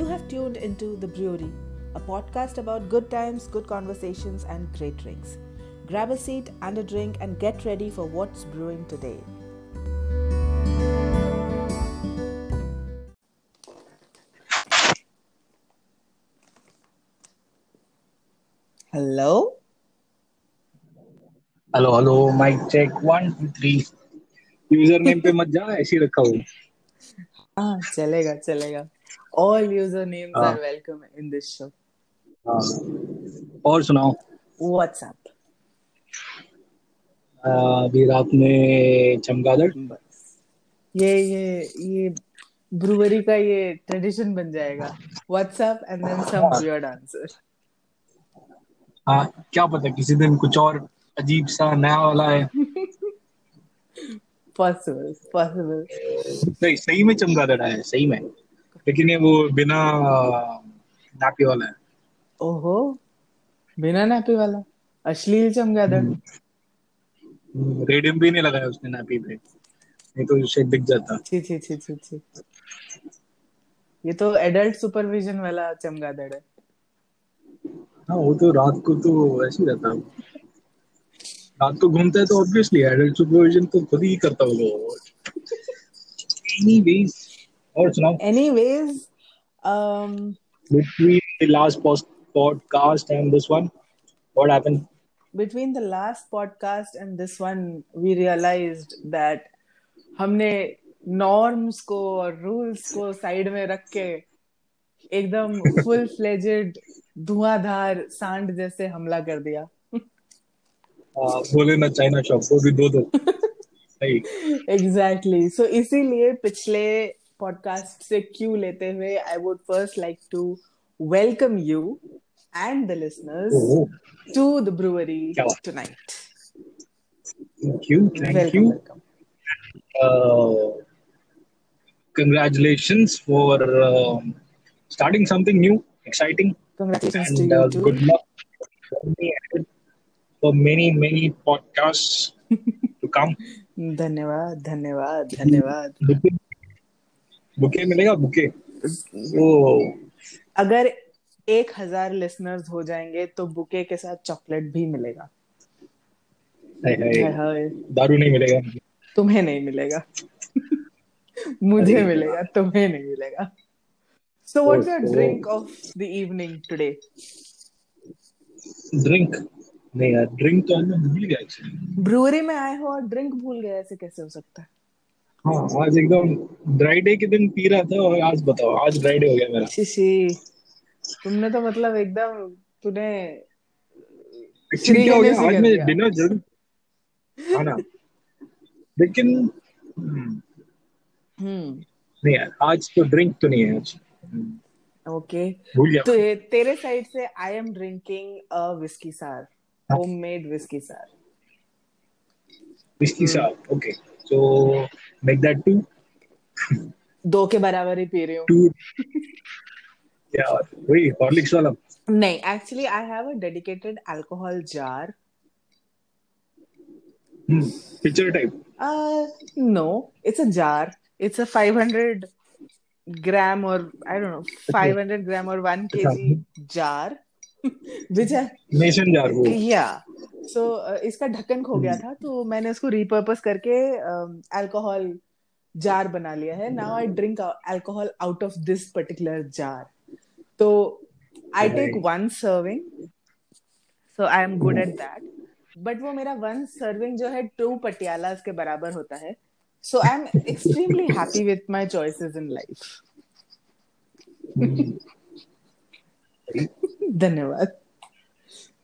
You have tuned into The Brewery, a podcast about good times, good conversations, and great drinks. Grab a seat and a drink and get ready for what's brewing today. Hello? Hello hello mic check one two three user name पे मत जा ऐसे ही रखा हूँ Ah, chalega, chalega. All usernames Ah. are welcome in this show. हाँ। और सुनाओ। What's up? अभी रात में चमगादड़। ये ये ये ब्रूवरी का ये ट्रेडिशन बन जाएगा। WhatsApp and then some weird answer हाँ क्या पता किसी दिन कुछ और अजीब सा नया वाला है पॉसिबल पॉसिबल नहीं सही में चमगादड़ है सही में। लेकिन ये वो बिना नापी वाला है। ओहो बिना नापी वाला? अश्लील चमगादड़ रेडियम भी नहीं लगाया उसने नापी पे। नहीं तो उसे दिख जाता। छी छी छी छी छी। ये तो एडल्ट सुपरविजन वाला चमगादड़ है। हाँ वो तो रात को तो ऐसे ही रहता है। रात को घूमता है तो ऑब्वियसली एडल्ट सुपरविजन तो खुद ही करता होगा। एनीवेज और सुनाओ anyways um between the last post podcast and this one what happened between the last podcast and this one we realized that हमने नॉर्म्स को और रूल्स को साइड में रख के एकदम फुल फ्लेजेड धुआंधार सांड जैसे हमला कर दिया बोले ना चाइना शॉप वो भी दो दो एग्जैक्टली सो इसीलिए पिछले पॉडकास्ट से क्यू लेते हुए I would first like to welcome you and the listeners oh to the brewery क्या बात। Tonight thank you thank welcome you welcome congratulations for um, starting something new exciting congratulations to and you uh, too good luck for many many podcasts to come धन्यवाद धन्यवाद धन्यवाद bouquet मिलेगा? Bouquet. वो अगर एक हज़ार लिसनर्स हो जाएँगे तो बुके के साथ चॉकलेट भी मिलेगा। दारू नहीं मिलेगा। तुम्हें नहीं मिलेगा। मुझे मिलेगा तुम्हें नहीं मिलेगा। So what's your. Drink of the evening today drink नहीं यार ड्रिंक तो हमने भूल गया actually। ब्रूअरी में आए हो और ड्रिंक भूल गए ऐसे कैसे हो सकता है? हाँ आज एकदम ड्राई डे के दिन पी रहा था और आज बताओ आज ड्राई डे हो गया मेरा। शीशी तुमने तो मतलब एकदम तूने एक्चुअली क्या हो गया? आज मैं डिनर ज़रूर हाँ ना। लेकिन हम्म, हम्म। नहीं यार आज तो ड्रिंक तो नहीं है आज। ओके भूल गया तो ये तेरे साइड से I am drinking a whisky sour homemade whisky sour whisky साहब okay so make that two. दो के बराबर ही पी रही हूँ। यार वही हॉर्लिक्स वाला। नहीं actually I have a dedicated alcohol jar picture type no it's a jar it's a 500 gram और आई डोंट नो 500 ग्राम और 1 KG jar Which nation jar वो yeah. So uh, इसका ढक्कन खो गया था तो मैंने उसको रिपर्पस करके अल्कोहल जार बना लिया है। Now I drink alcohol out of this particular jar तो I take one serving so I am good at that but वो मेरा वन सर्विंग जो है टू पटियालास के बराबर होता है। So I am extremely happy with my choices in life धन्यवाद।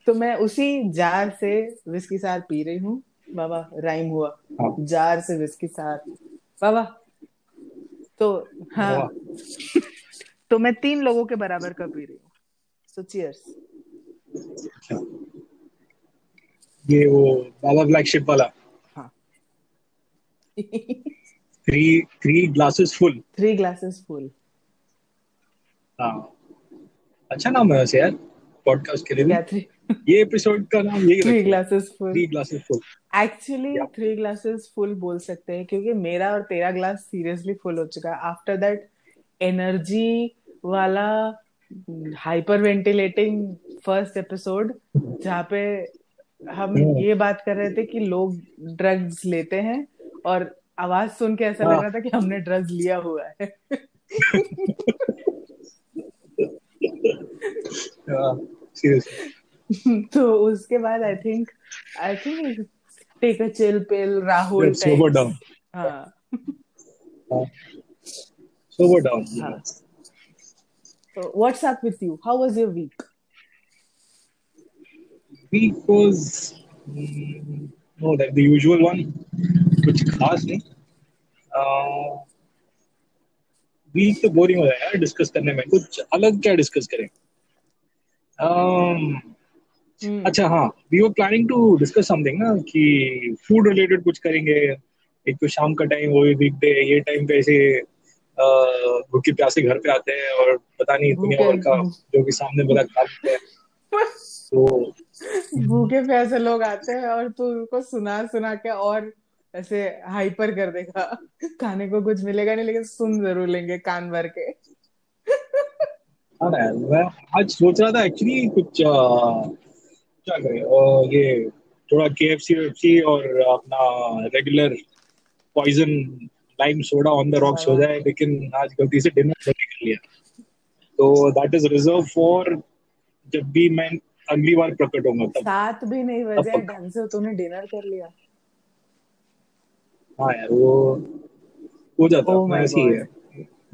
तो मैं उसी जार से विस्की सार पी रही हूँ। बाबा राइम हुआ। हाँ। जार से विस्की सार। बाबा तो हाँ। तो मैं तीन लोगों के बराबर का पी रही हूँ। सो चियर्स ये वो बाबा ब्लैक शिप वाला। हाँ। Three three glasses full three glasses full हाँ। अच्छा नाम है वैसे यार पॉडकास्ट के लिए भी। ये एपिसोड का नाम यही three glasses full three glasses full actually three glasses full बोल सकते हैं क्योंकि मेरा और तेरा ग्लास सीरियसली फुल हो चुका है। आफ्टर दैट एनर्जी वाला हाइपर वेंटिलेटिंग फ़र्स्ट एपिसोड जहाँ पे हम हम्म। ये बात कर रहे थे कि लोग ड्रग्स लेते हैं और आवाज़ सुन के ऐसा लग हाँ। रहा था कि हमने ड्रग्स लिया हुआ है। तो उसके बाद I think I think take a chill pill Rahul sober down हाँ सोबर डाउन हाँ so what's up with you how was your week week was mm, no like the usual one कुछ खास नहीं वीक तो boring हो रहा है यार डिस्कस करने में। कुछ अलग क्या डिस्कस करें? Um, Hmm. अच्छा हाँ we were planning to discuss something ना कि फ़ूड रिलेटेड कुछ करेंगे। एक तो शाम का टाइम वो वीक डे ये टाइम पे ऐसे भूखे प्यासे घर पे आते हैं और पता नहीं दुनिया भर का जो भी सामने बड़ा खा लेते हैं। तो भूखे प्यासे लोग आते हैं और तू उनको सुना सुना के और ऐसे हाइपर कर देगा। खाने को कुछ मिलेगा नहीं लेकिन सुन ज़रूर लेंगे कान भर के। हाँ यार मैं आज सोच रहा था एक्चुअली कुछ क्या करें ये थोड़ा के एफ़ सी और अपना regular poison lime soda on the rocks हो जाए लेकिन आज गलती से डिनर कर लिया। तो दैट इज़ रिज़र्व फॉर जब भी मैं अगली बार प्रकट होगा तब। सात भी नहीं बजे ढंग से तूने डिनर कर लिया। हाँ यार वो हो जाता Oh अपना my ऐसे ही है।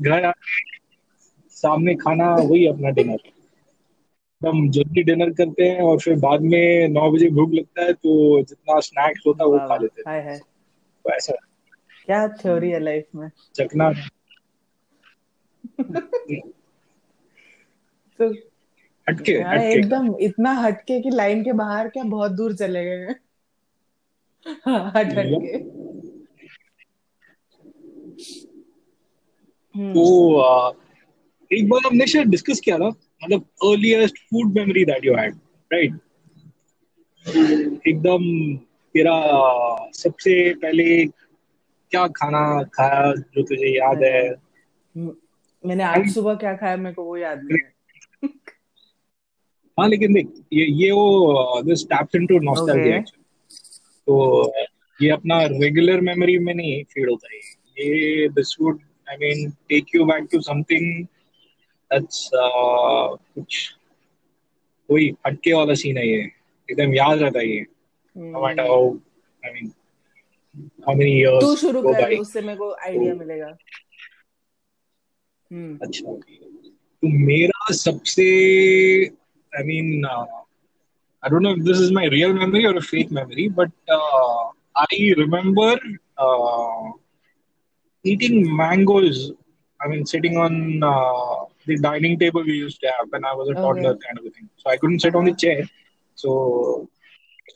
घर आके सामने खाना वही अपना डिनर हम जल्दी डिनर करते हैं और फिर बाद में नौ बजे भूख लगता है तो जितना स्नैक्स होता है वो खा लेते हैं। हाय हाय। तो ऐसा। क्या थ्योरी है लाइफ में? चकना। तो हटके हाँ, हटके। एकदम इतना हटके कि लाइन के बाहर क्या बहुत दूर चले गए। हैं हाँ, हट तो एक बार हमने शायद डिस्कस किया था मतलब earliest food memory that you had right एकदम तेरा सबसे पहले क्या खाना खाया जो तुझे याद है? हम्म, मैंने आज सुबह क्या खाया मेरे को वो याद नहीं है। हाँ लेकिन देख ये ये वो दिस टैप्स इनटू नॉस्टैल्जिया तो ये अपना रेगुलर मेमोरी में नहीं फ़ीड होता है। ये this would I mean take you back to something that's कुछ कोई हटके वाला सीन है ये एकदम याद रहता है ये no matter how I mean how many years तू शुरू कर. उससे मेरे को आइडिया मिलेगा हम्म अच्छा तो मेरा सबसे I mean I don't know if this is my real memory or a fake memory, but uh, I remember uh, eating mangoes. I mean, sitting on uh, the dining table we used to have when I was a toddler, Okay. kind of a thing. So I couldn't sit on the chair. So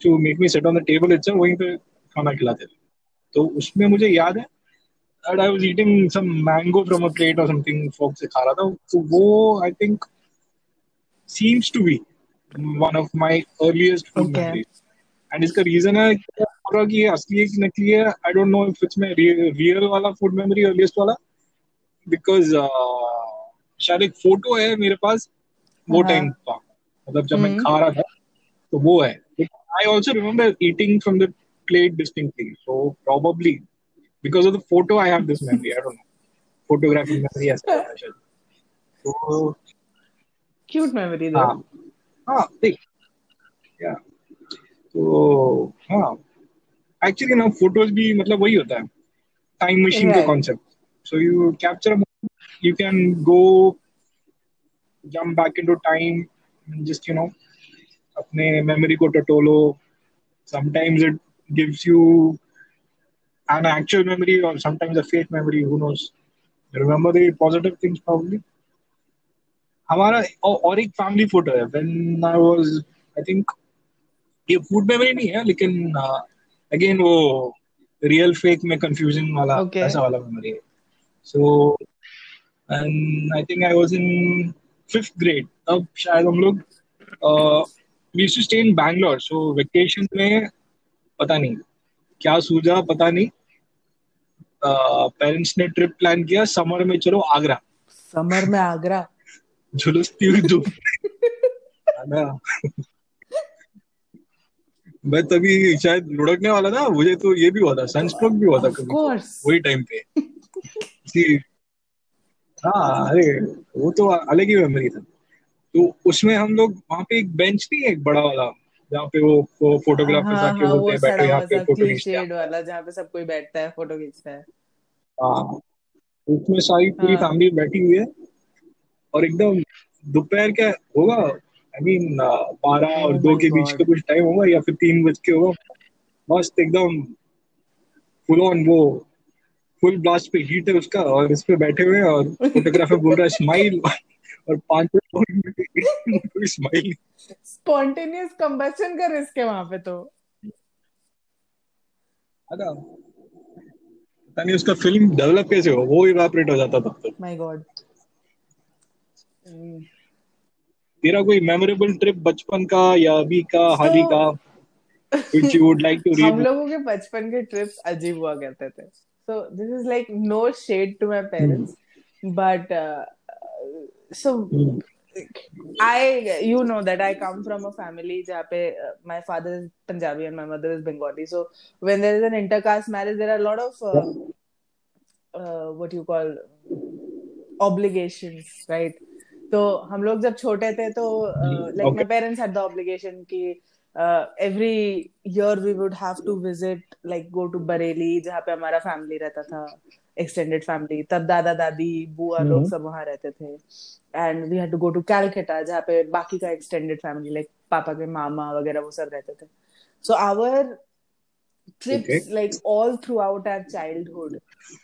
to make me sit on the table itself, वहीं पे खाना खिलाते थे. तो उसमें मुझे याद है that I was eating some mango from a plate or something folk से खा रहा था तो वो I think seems to be one of my earliest food Okay. memories and इसका reason है पूरा कि ये असली है कि नकली है। I don't know if it's my real वाला फ़ूड मेमोरी अर्लीस्ट वाला। बिकॉज़ uh, शायद एक फ़ोटो है मेरे पास वो टाइम का मतलब जब मैं खा रहा था तो वो है। I also remember eating from the plate distinctly so probably because of the photo I have this memory I don't know photography memory ऐसा तो क्यूट मेमोरी हाँ। हाँ देख। या तो हाँ। एक्चुअली ना फ़ोटोज़ भी मतलब वही होता है। टाइम मशीन का concept so you capture you can go jump back into time just you know अपने मेमोरी को टटोलो। Sometimes it gives you an actual memory or sometimes a fake memory who knows? Remember the positive things probably? हमारा और एक family photo है। When I was I think ये food memory नहीं है लेकिन हाँ, अगेन वो रियल फेक में कंफ्यूजन वाला Okay. ऐसा वाला मेमोरी है। So and I think I was in fifth grade तब शायद हम लोग we to stay in Bangalore so vacation में पता नहीं क्या सूझा पता नहीं। पेरेंट्स ने ट्रिप प्लान किया समर में चलो आगरा। समर में आगरा? झुलसती हुई धूप। मैं तभी शायद लुढ़कने वाला था मुझे तो ये भी हुआ था सनस्ट्रोक भी हुआ था कभी. वही टाइम पे। हाँ अरे वो तो अलग ही मेमोरी था। तो उसमें हम लोग वहाँ पे एक बेंच नहीं है एक बड़ा वाला जहाँ पे वो, वो फोटोग्राफर्स हाँ आके हाँ बोलते हैं बैठो यहाँ पे फ़ोटो खींचते हैं। वाला जहाँ पे सब कोई बैठता है फ़ोटो खींचता है। हाँ। उसमें सारी पूरी हाँ। फैमिली बैठी हुई है। और एकदम दोपहर क्या होगा आई मीन बारह और oh दो के बीच का कुछ टाइम होगा या फिर तीन बज के होगा। मस्त एकदम फुल ऑन वो फुल ब्लास्ट पे हीट है उसका और इस पे बैठे हुए और फोटोग्राफर बोल रहा है स्माइल और पाँच स्माइल स्पॉन्टेनियस कंबशन का रिस्क है वहाँ पे तो। आधा पता नहीं उसका फ़िल्म डेवलप कैसे हो वो इवापोरेट हो जाता तब तक। माय गॉड तेरा कोई मेमोरेबल ट्रिप बचपन का या अभी का हाल ही का which you would like to हम लोगों के बचपन के ट्रिप्स अजीब हुआ करते थे so this is like no shade to my parents but so Hmm. I, you know that I come from a family जहाँ पे uh, my father is Punjabi and my mother is Bengali. So when there is an intercaste marriage, there are a lot of uh, uh, what you call obligations, right? तो हम लोग जब छोटे थे तो like. My parents had the obligation कि every year we would have to visit like go to Bareilly जहाँ पे हमारा फैमिली रहता था एक्सटेंडेड फैमिली तब दादा दादी बुआ लोग हम्म। सब वहाँ रहते थे and we had to go to Calcutta जहाँ पे बाकी का एक्सटेंडेड फैमिली लाइक पापा के मामा वगैरह वो सब रहते थे so our trips Okay. like all throughout our childhood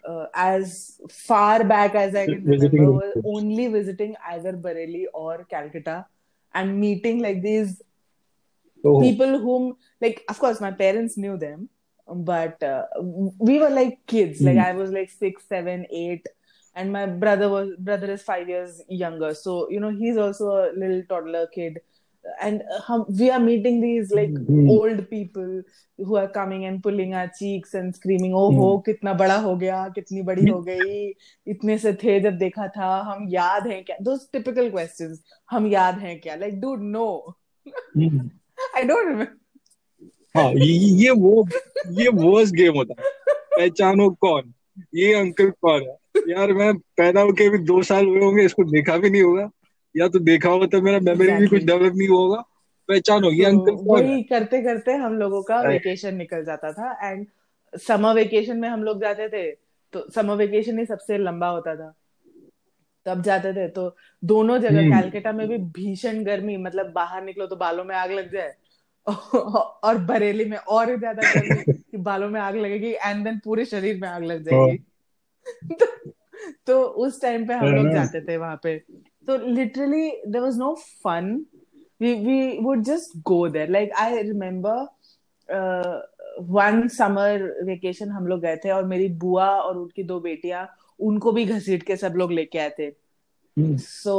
uh, as far back as i can Visiting remember only visiting either bareilly or calcutta and meeting like these Oh, people whom like of course my parents knew them but uh, we were like kids. Like Hmm. i was like six seven eight and my brother was brother is five years younger. So you know he's also a little toddler kid and uh, hum, we are meeting these like mm-hmm. old people who are coming and pulling our cheeks and screaming oh हो कितना बड़ा हो गया कितनी बड़ी हो गई इतने से थे जब देखा था हम याद हैं क्या those typical questions हम याद हैं क्या like dude no mm-hmm. I don't remember हाँ ये ये वो ये वर्स्ट गेम होता है पहचानो कौन ये अंकल कौन है यार मैं पैदा होके भी दो साल हुए होंगे इसको देखा भी नहीं होगा या तो देखा होगा तो मेरा मेमोरी भी कुछ डेवलप नहीं होगा। पहचानो तो अंकल वही करते करते हम लोगों का वेकेशन निकल जाता था एंड समर वेकेशन में हम लोग जाते थे तो समर वेकेशन ही सबसे लंबा होता था। तब जाते थे तो दोनों जगह हम्म। कैलकाटा में भी भीषण गर्मी मतलब बाहर निकलो तो बालों में आग लग जाए। और बरेली में और ज़्यादा गर्मी कि बालों में आग लगेगी एंड देन पूरे शरीर में आग लग जाएगी। तो, तो उस टाइम पे हम लोग हाँ। जाते थे वहाँ पे। तो literally there was no fun we we would just go there like i remember uh, one summer vacation हम लोग गए थे और मेरी बुआ और उनकी दो बेटियां उनको भी घसीट के सब लोग लेके आए थे हम्म, so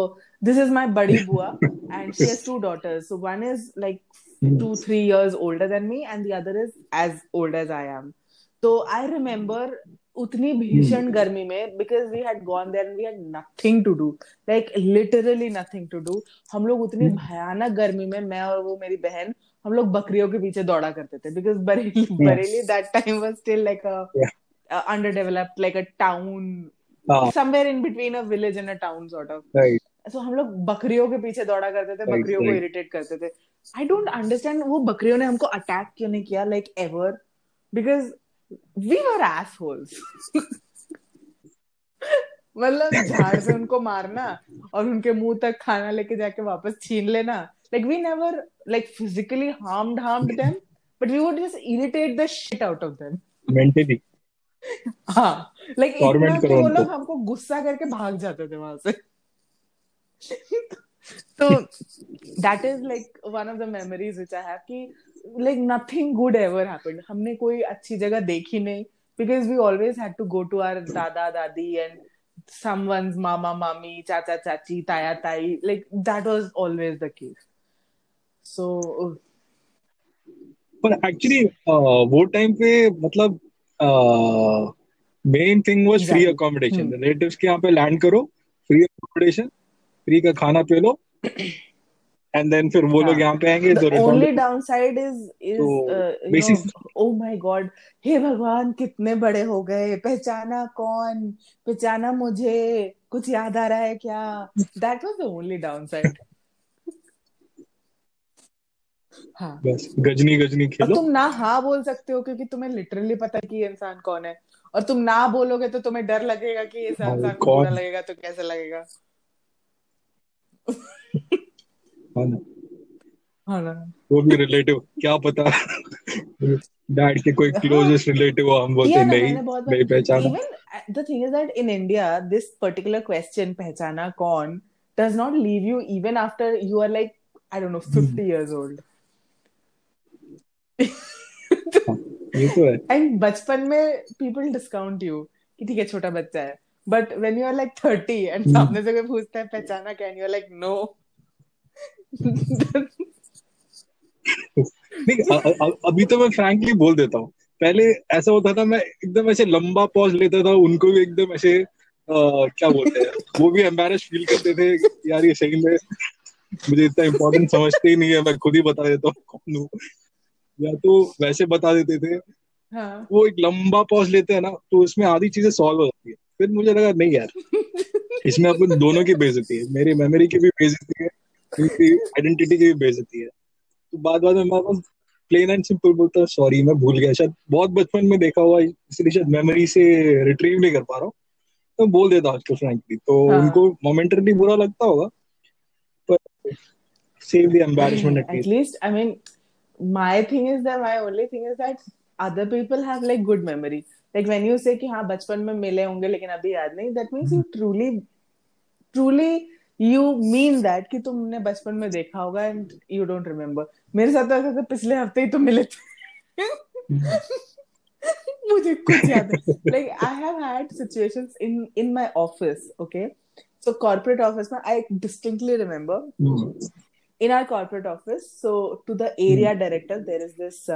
this is my buddy bua and she has two daughters so one is like hmm, two three years older than me and the other is as old as i am तो I remember उतनी भीषण गर्मी में because we had gone there and we had nothing to do like literally nothing to do हम लोग उतनी हम्म। भयानक गर्मी में मैं और वो मेरी बहन हम लोग बकरियों के पीछे दौड़ा करते थे because Bareilly Bareilly that time was still like a underdeveloped like a town somewhere in between a village and a town sort of so हम लोग बकरियों के पीछे दौड़ा करते थे बकरियों को इरिटेट करते थे. आई डोंट अंडरस्टैंड वो बकरियों ने हमको अटैक क्यों नहीं किया like ever because we were assholes. मतलब झाड़ से उनको मारना और उनके मुँह तक खाना लेके जाके वापस छीन लेना। Like we never like physically harmed harmed them but we would just irritate the shit out of them. Mentally हाँ लाइक इतना कि करो वो। लोग हमको गुस्सा करके भाग जाते थे वहाँ से। तो that is like one of the memories which I have कि like nothing good ever happened हमने कोई अच्छी जगह देखी नहीं. Because we always had to go to our dada dadi and someone's mama mami chacha chachi taya tai like that was always the case. So पर actually वो time पे मतलब main thing was free accommodation. Relatives के यहाँ पे land करो free accommodation free का खाना पे लो. एंड देन फिर वो लोग हाँ। यहाँ पे आएँगे तो तो uh, you know oh my god हे भगवान कितने बड़े हो गए पहचाना कौन? पहचाना मुझे कुछ याद आ रहा है क्या? That was the only downside. हाँ। बस गजनी गजनी खेलो। तुम ना हाँ बोल सकते हो क्योंकि तुम्हें लिटरली पता है कि ये इंसान कौन है। और तुम ना बोलोगे तो तुम्हें डर लगेगा कि हाँ इंसान कौन? लगेगा तो कैसे लगेगा? हाँ ना हाँ ना। वो भी रिलेटिव क्या पता? डैड के कोई क्लोजेस्ट रिलेटिव हो हम बोलते नहीं नहीं पहचाना। The thing is that in India this particular question पहचाना कौन? does not leave you even after you are like I don't know 50 years old. हाँ, ये तो है। एंड बचपन में पीपल डिस्काउंट यू कि ठीक है छोटा बच्चा है। But when you are like 30 and सामने से कोई पूछता है पहचाना क्या and you are like no नहीं अभी तो मैं फ्रैंकली बोल देता हूँ। पहले ऐसा होता था मैं एकदम ऐसे लंबा पॉज लेता था उनको भी एकदम ऐसे क्या बोलते हैं वो भी एम्बेरस फील करते थे यार ये सही में मुझे इतना इम्पोर्टेंट समझते ही नहीं है मैं खुद ही बता देता हूँ कौन हूँ। या तो वैसे बता देते थे। हाँ। वो एक लंबा पॉज लेते हैं ना तो उसमें आधी चीज़ें सॉल्व हो जाती है। फिर मुझे लगा नहीं यार इसमें अपन दोनों की बेजती है मेरी मेमोरी की भी बेजती है आइडेंटिटी की भी बेइज्जती है। तो बाद बाद में मैं प्लेन एंड सिंपल बोलता सॉरी मैं भूल गया। शायद बहुत बचपन में देखा हुआ इसलिए शायद मेमोरी से रिट्रीव नहीं कर पा रहा हूँ। तो बोल देता आजकल फ्रैंकली तो हाँ। उनको मोमेंटरली बुरा लगता होगा पर save the embarrassment at least i mean my thing is that my only thing is that other people have like good memory like when you say कि हाँ बचपन में मिले होंगे लेकिन अभी याद नहीं that means you truly truly you mean that कि तुमने बचपन में देखा होगा एंड यू डोंट रिमेम्बर मेरे साथ तो ऐसा था पिछले हफ़्ते ही तुम मिले थे। मुझे कुछ याद है। Like I have had situations in in my office okay so corporate office में I distinctly remember in our corporate office so to the area director there is this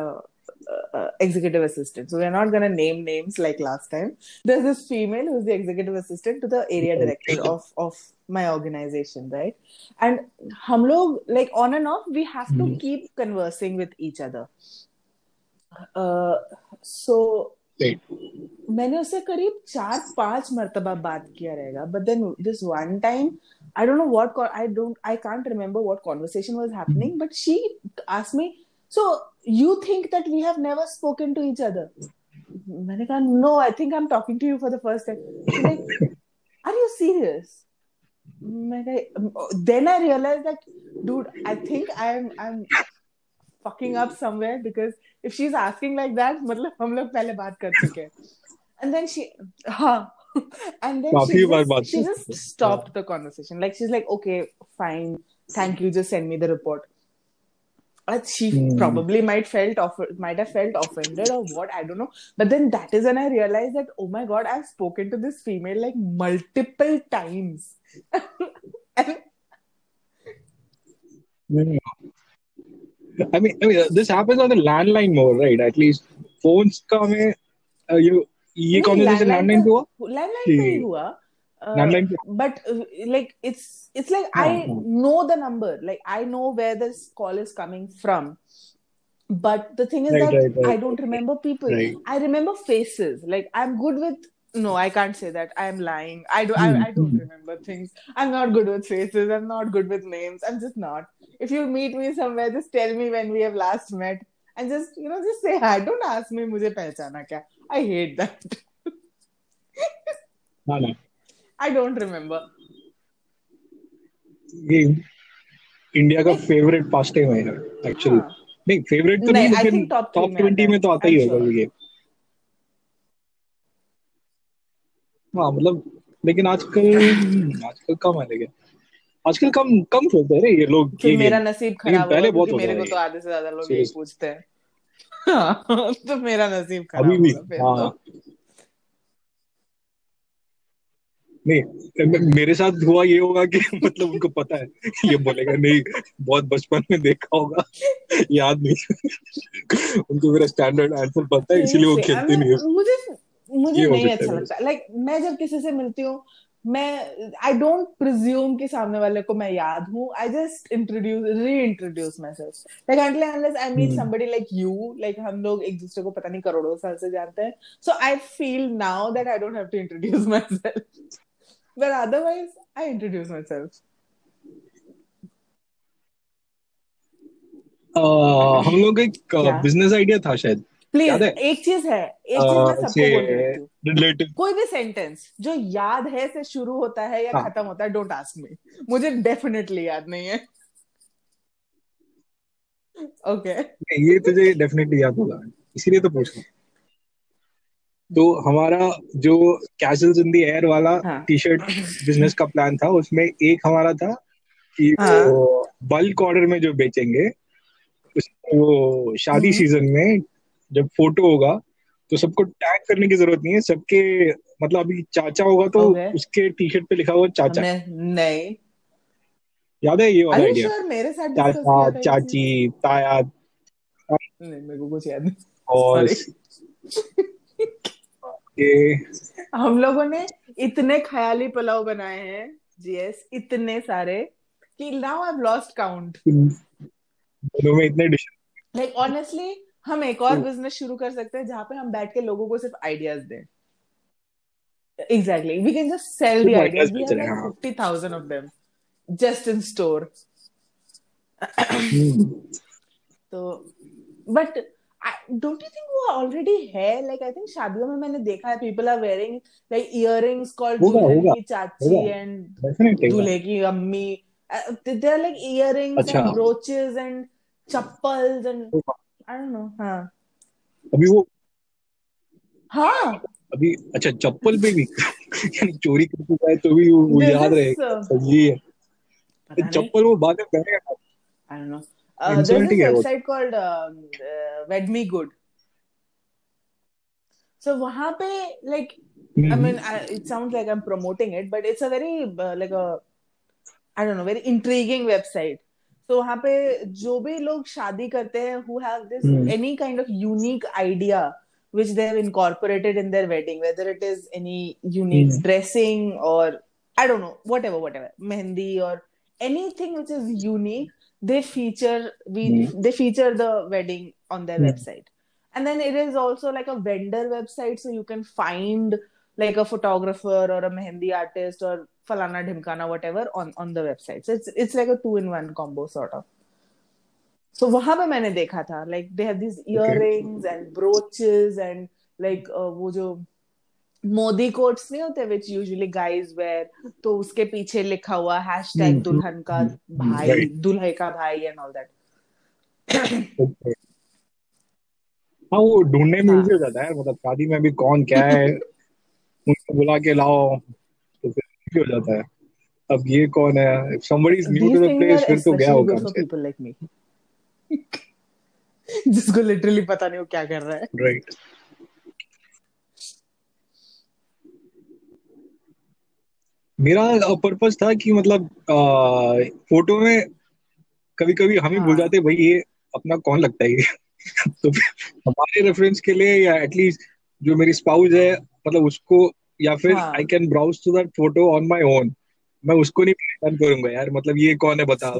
uh, executive assistant so we're not going to name names like last time there's this female who's the executive assistant to the area director of of my organization right and hum log like on and off we have to keep conversing with each other uh, so मैंने उससे करीब चार पांच मर्तबा बात किया रहेगा but then this one time I don't know what I don't I can't remember what conversation was happening but she asked me so you think that we have never spoken to each other मैंने कहा no I think I am talking to you for the first time like are you serious then I realized that, dude, I think I'm I'm fucking up somewhere because if she's asking like that, मतलब हम लोग पहले बात कर चुके हैं. And then she, हाँ, and then काफी she बार just, बात she कर just चुके हैं. stopped the conversation. Like she's like, okay, fine, thank you, just send me the report. Uh, she Hmm. probably might felt off might have felt offended or what I don't know. But then that is when I realized that oh my god, I've spoken to this female like multiple times. and I mean, I mean, this happens on the landline more, right? At least phones का हमें uh, you ये नहीं, conversation landline पे हुआ landline पे ही कि- हुआ uh, but uh, like it's it's like ah, i know the number. Like i know where this call is coming from. But the thing is right, that right, right. i don't remember people. I remember faces. Like i'm good with no i can't say that. I'm lying. I do mm-hmm. I, hmm. I don't remember things. I'm not good with faces. I'm not good with names. I'm just not. If you meet me somewhere just tell me when we have last met. And just you know just say hi. Don't ask me mujhe pehchana kya? I hate that. No, no. I don't remember. ये India का favourite pastime है actually हाँ. नहीं favourite तो नहीं, लेकिन top में twenty आता है, में तो आता ही होगा ये. हाँ मतलब लेकिन आजकल आजकल कम है लेकिन आजकल कम कम खेलते हैं ये लोग ये मेरा नसीब खराब पहले बहुत मेरे को तो आधे से ज़्यादा लोग यही पूछते हैं। हाँ, तो मेरा नसीब खराब अभी भी हाँ तो नहीं मेरे साथ हुआ ये होगा कि मतलब उनको पता है ये बोलेगा नहीं बहुत बचपन में देखा होगा याद नहीं उनको मेरा स्टैंडर्ड आंसर पता है इसीलिए वो खेलते नहीं है। मुझे मुझे नहीं अच्छा लगता। लाइक मैं जब किसी से मिलती हूँ मैं आई डोंट प्रिज्यूम कि सामने वाले को मैं याद हूँ। I just introduce reintroduce self like unless I meet somebody like you like हम लोग एक दूसरे को पता नहीं करोड़ों साल से जानते हैं। So I feel now that I don't have to introduce my but otherwise I introduce myself हम लोग एक बिज़नेस आइडिया था शायद। प्लीज़ एक चीज़ है एक चीज़ मैं सबको रही हूँ। कोई भी सेंटेंस जो याद है से शुरू होता है या हाँ. खत्म होता है डोंट आस्क मी मुझे डेफिनेटली याद नहीं है। Okay okay. ये तुझे डेफिनेटली याद होगा। इसीलिए तो पूछ रहा तो हमारा जो कैसल्स इन द एयर वाला हाँ. टी शर्ट बिज़नेस का प्लान था उसमें एक हमारा था कि हाँ. वो बल्क ऑर्डर में जो बेचेंगे वो शादी सीज़न हम्म। में जब फ़ोटो होगा तो सबको टैग करने की ज़रूरत नहीं है सबके मतलब अभी चाचा होगा तो okay. उसके टी शर्ट पे लिखा हुआ चाचा नहीं याद है ये वाला आइडिया sure, मेरे साथ चाचा चाची ताया नहीं मेरे को कुछ याद नहीं और हम लोगों ने इतने ख्याली पुलाव बनाए हैं जीएस इतने सारे कि now I have lost count दोनों में इतने डिश लाइक ऑनेस्टली हम एक और बिज़नेस शुरू कर सकते हैं जहाँ पे हम बैठ के लोगों को सिर्फ़ आइडियाज़ दें। Exactly we can just sell the ideas we have 50000 of them just in store तो बट डोंट यू थिंक वो ऑलरेडी है? लाइक आई थिंक शादियों में मैंने देखा है people are wearing like earrings called दुल्हन की चाची एंड दूल्हे की अम्मी। They are like earrings and brooches and chappals and I don't know हाँ। अभी वो हाँ। अभी अच्छा चप्पल पे भी यानी चोरी करके जाए तो भी वो, याद रहेगा सही है। चप्पल वो बाद में पहनेगा। I don't know website good so वहाँ पे like I mean it it but it's a जो भी लोग शादी करते हैं मेहंदी और anything which is unique they feature we mm. they feature the wedding on their mm. website and then it is also like a vendor website so you can find like a photographer or a mehndi artist or falana dhimkana whatever on on the website so it's it's like a two in one combo sort of so वहां पे मैंने देखा था like they have these earrings okay. and brooches and like uh, वो जो Modi quotes नहीं होते विच usually guys where तो उसके पीछे लिखा हुआ हैश टैग दुल्हन का भाई दुल्हे का भाई एंड ऑल दैट हाँ वो ढूँढने में इजी हो जाता है मतलब शादी में भी कौन क्या है उनको बुला के लाओ तो फिर हो जाता है। अब ये कौन है? If somebody is new to the place फिर तो गया होगा पीपल लाइक मी जिसको लिटरली पता नहीं वो क्या कर रहा है। राइट मेरा पर्पस था कि मतलब फ़ोटो में कभी कभी हम ही भूल हाँ। जाते भाई ये अपना कौन लगता है ये? तो हमारे रेफरेंस के लिए या एटलीस्ट जो मेरी स्पाउस है मतलब उसको या फिर I can browse to that photo on my own मैं उसको नहीं पहचान करूँगा यार मतलब ये कौन है बता।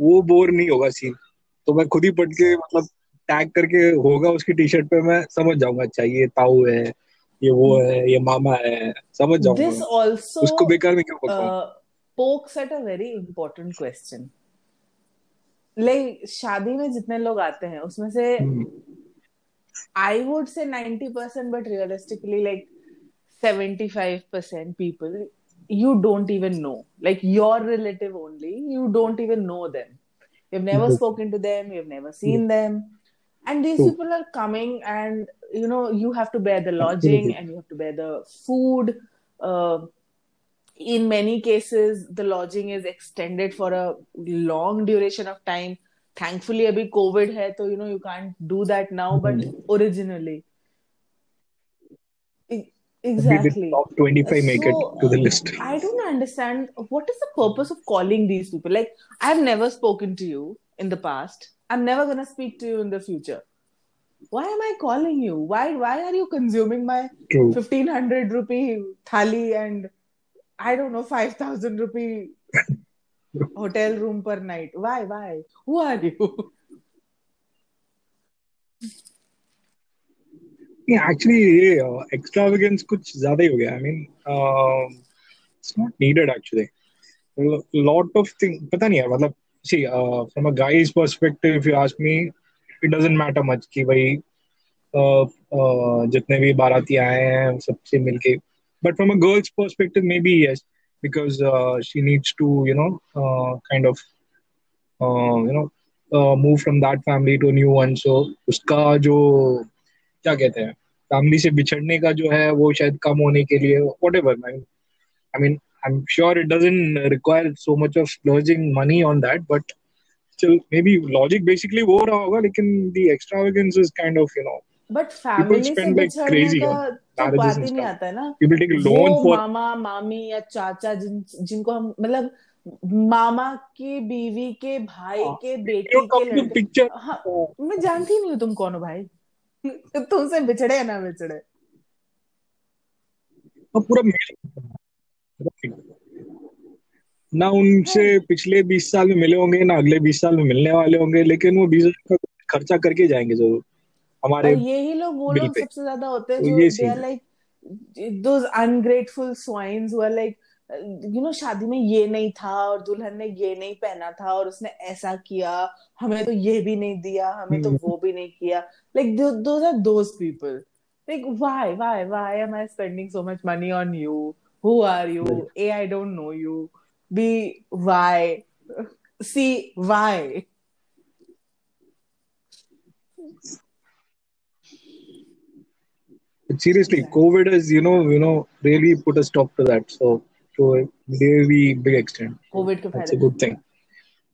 वो बोर नहीं होगा सीन तो मैं खुद ही पढ़ के मतलब टैग करके होगा उसकी टी शर्ट पे मैं समझ जाऊँगा अच्छा ये ताऊ है ये वो है ये मामा है समझ जाऊँगा दिस आल्सो उसको बेकार में क्यों बताऊँ pokes at a very important question like शादी में जितने लोग आते हैं उसमें से I would say 90% but realistically like 75% people you don't even know like your relative only you don't even know them you've never mm-hmm. spoken to them you've never seen them and these people are coming and you know you have to bear the lodging and you have to bear the food. Uh, in many cases the lodging is extended for a long duration of time. Thankfully abhi covid hai so you know you can't do that now but mm-hmm. originally. Exactly. top 25 make so, it to the list. I don't understand what is the purpose of calling these people? Like i've never spoken to you in the past i'm never going to speak to you in the future why am i calling you why why are you consuming my True. 1500 rupee thali and I don't know, 5,000 rupee hotel room per night. Why? Why? Who are you? Yeah, actually ये uh, extravagance कुछ ज़्यादा ही हो गया. I mean, um, it's not needed actually. A lot of things. पता नहीं यार मतलब see uh, from a guy's perspective, if you ask me, it doesn't matter much कि भाई uh, uh, जितने भी बाराती आए हैं सबसे मिलके but from a girl's perspective maybe yes because uh, she needs to you know uh, kind of uh, you know uh, move from that family to a new one so उसका जो क्या कहते हैं फैमिली से बिछड़ने का जो है वो शायद कम होने के लिए whatever I mean I'm sure it doesn't require so much of splurging money on that, but still maybe logic basically वो रहा होगा लेकिन the extravagance is kind of you know but family से spend like crazy का तो बात ही नहीं stuff. आता है ना people take loan for मामा मामी या चाचा जिन जिनको हम मतलब मामा की बीवी के भाई हाँ, के बेटी के लड़के हाँ मैं जानती नहीं हूँ तुम कौन हो भाई तुमसे बिछड़े या ना बिछड़े पूरा ना उनसे पिछले बीस साल में मिले होंगे ना अगले बीस साल में मिलने वाले होंगे लेकिन वो बीस का खर्चा करके जाएँगे ज़रूर। हमारे और यही लोग वो लोग सबसे ज़्यादा होते हैं तो जो they like those ungrateful swines हुआ लाइक यू नो शादी में ये नहीं था और दुल्हन ने ये नहीं पहना था और उसने ऐसा किया हमें तो ये भी नहीं दिया हमें तो हम्म, वो भी नहीं किया। Like those are those people like why why why am I spending so much money on you who are you right. A I don't no you B why C why But seriously, Exactly. COVID has, you know, you know, really put a stop to that. So, to a very big extent. So Covid के that's a फायदे good thing.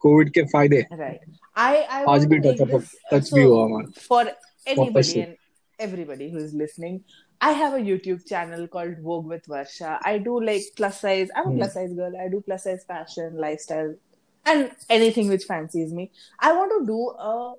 COVID के फायदे Right. I I आज want भी to touch make this uh, touch भी हुआ so हमारा for वापस anybody से and everybody who is listening. I have a YouTube channel called Vogue with Varsha. I do like plus size. I'm a hmm, plus size girl. I do plus size fashion, lifestyle, and anything which fancies me. I want to do a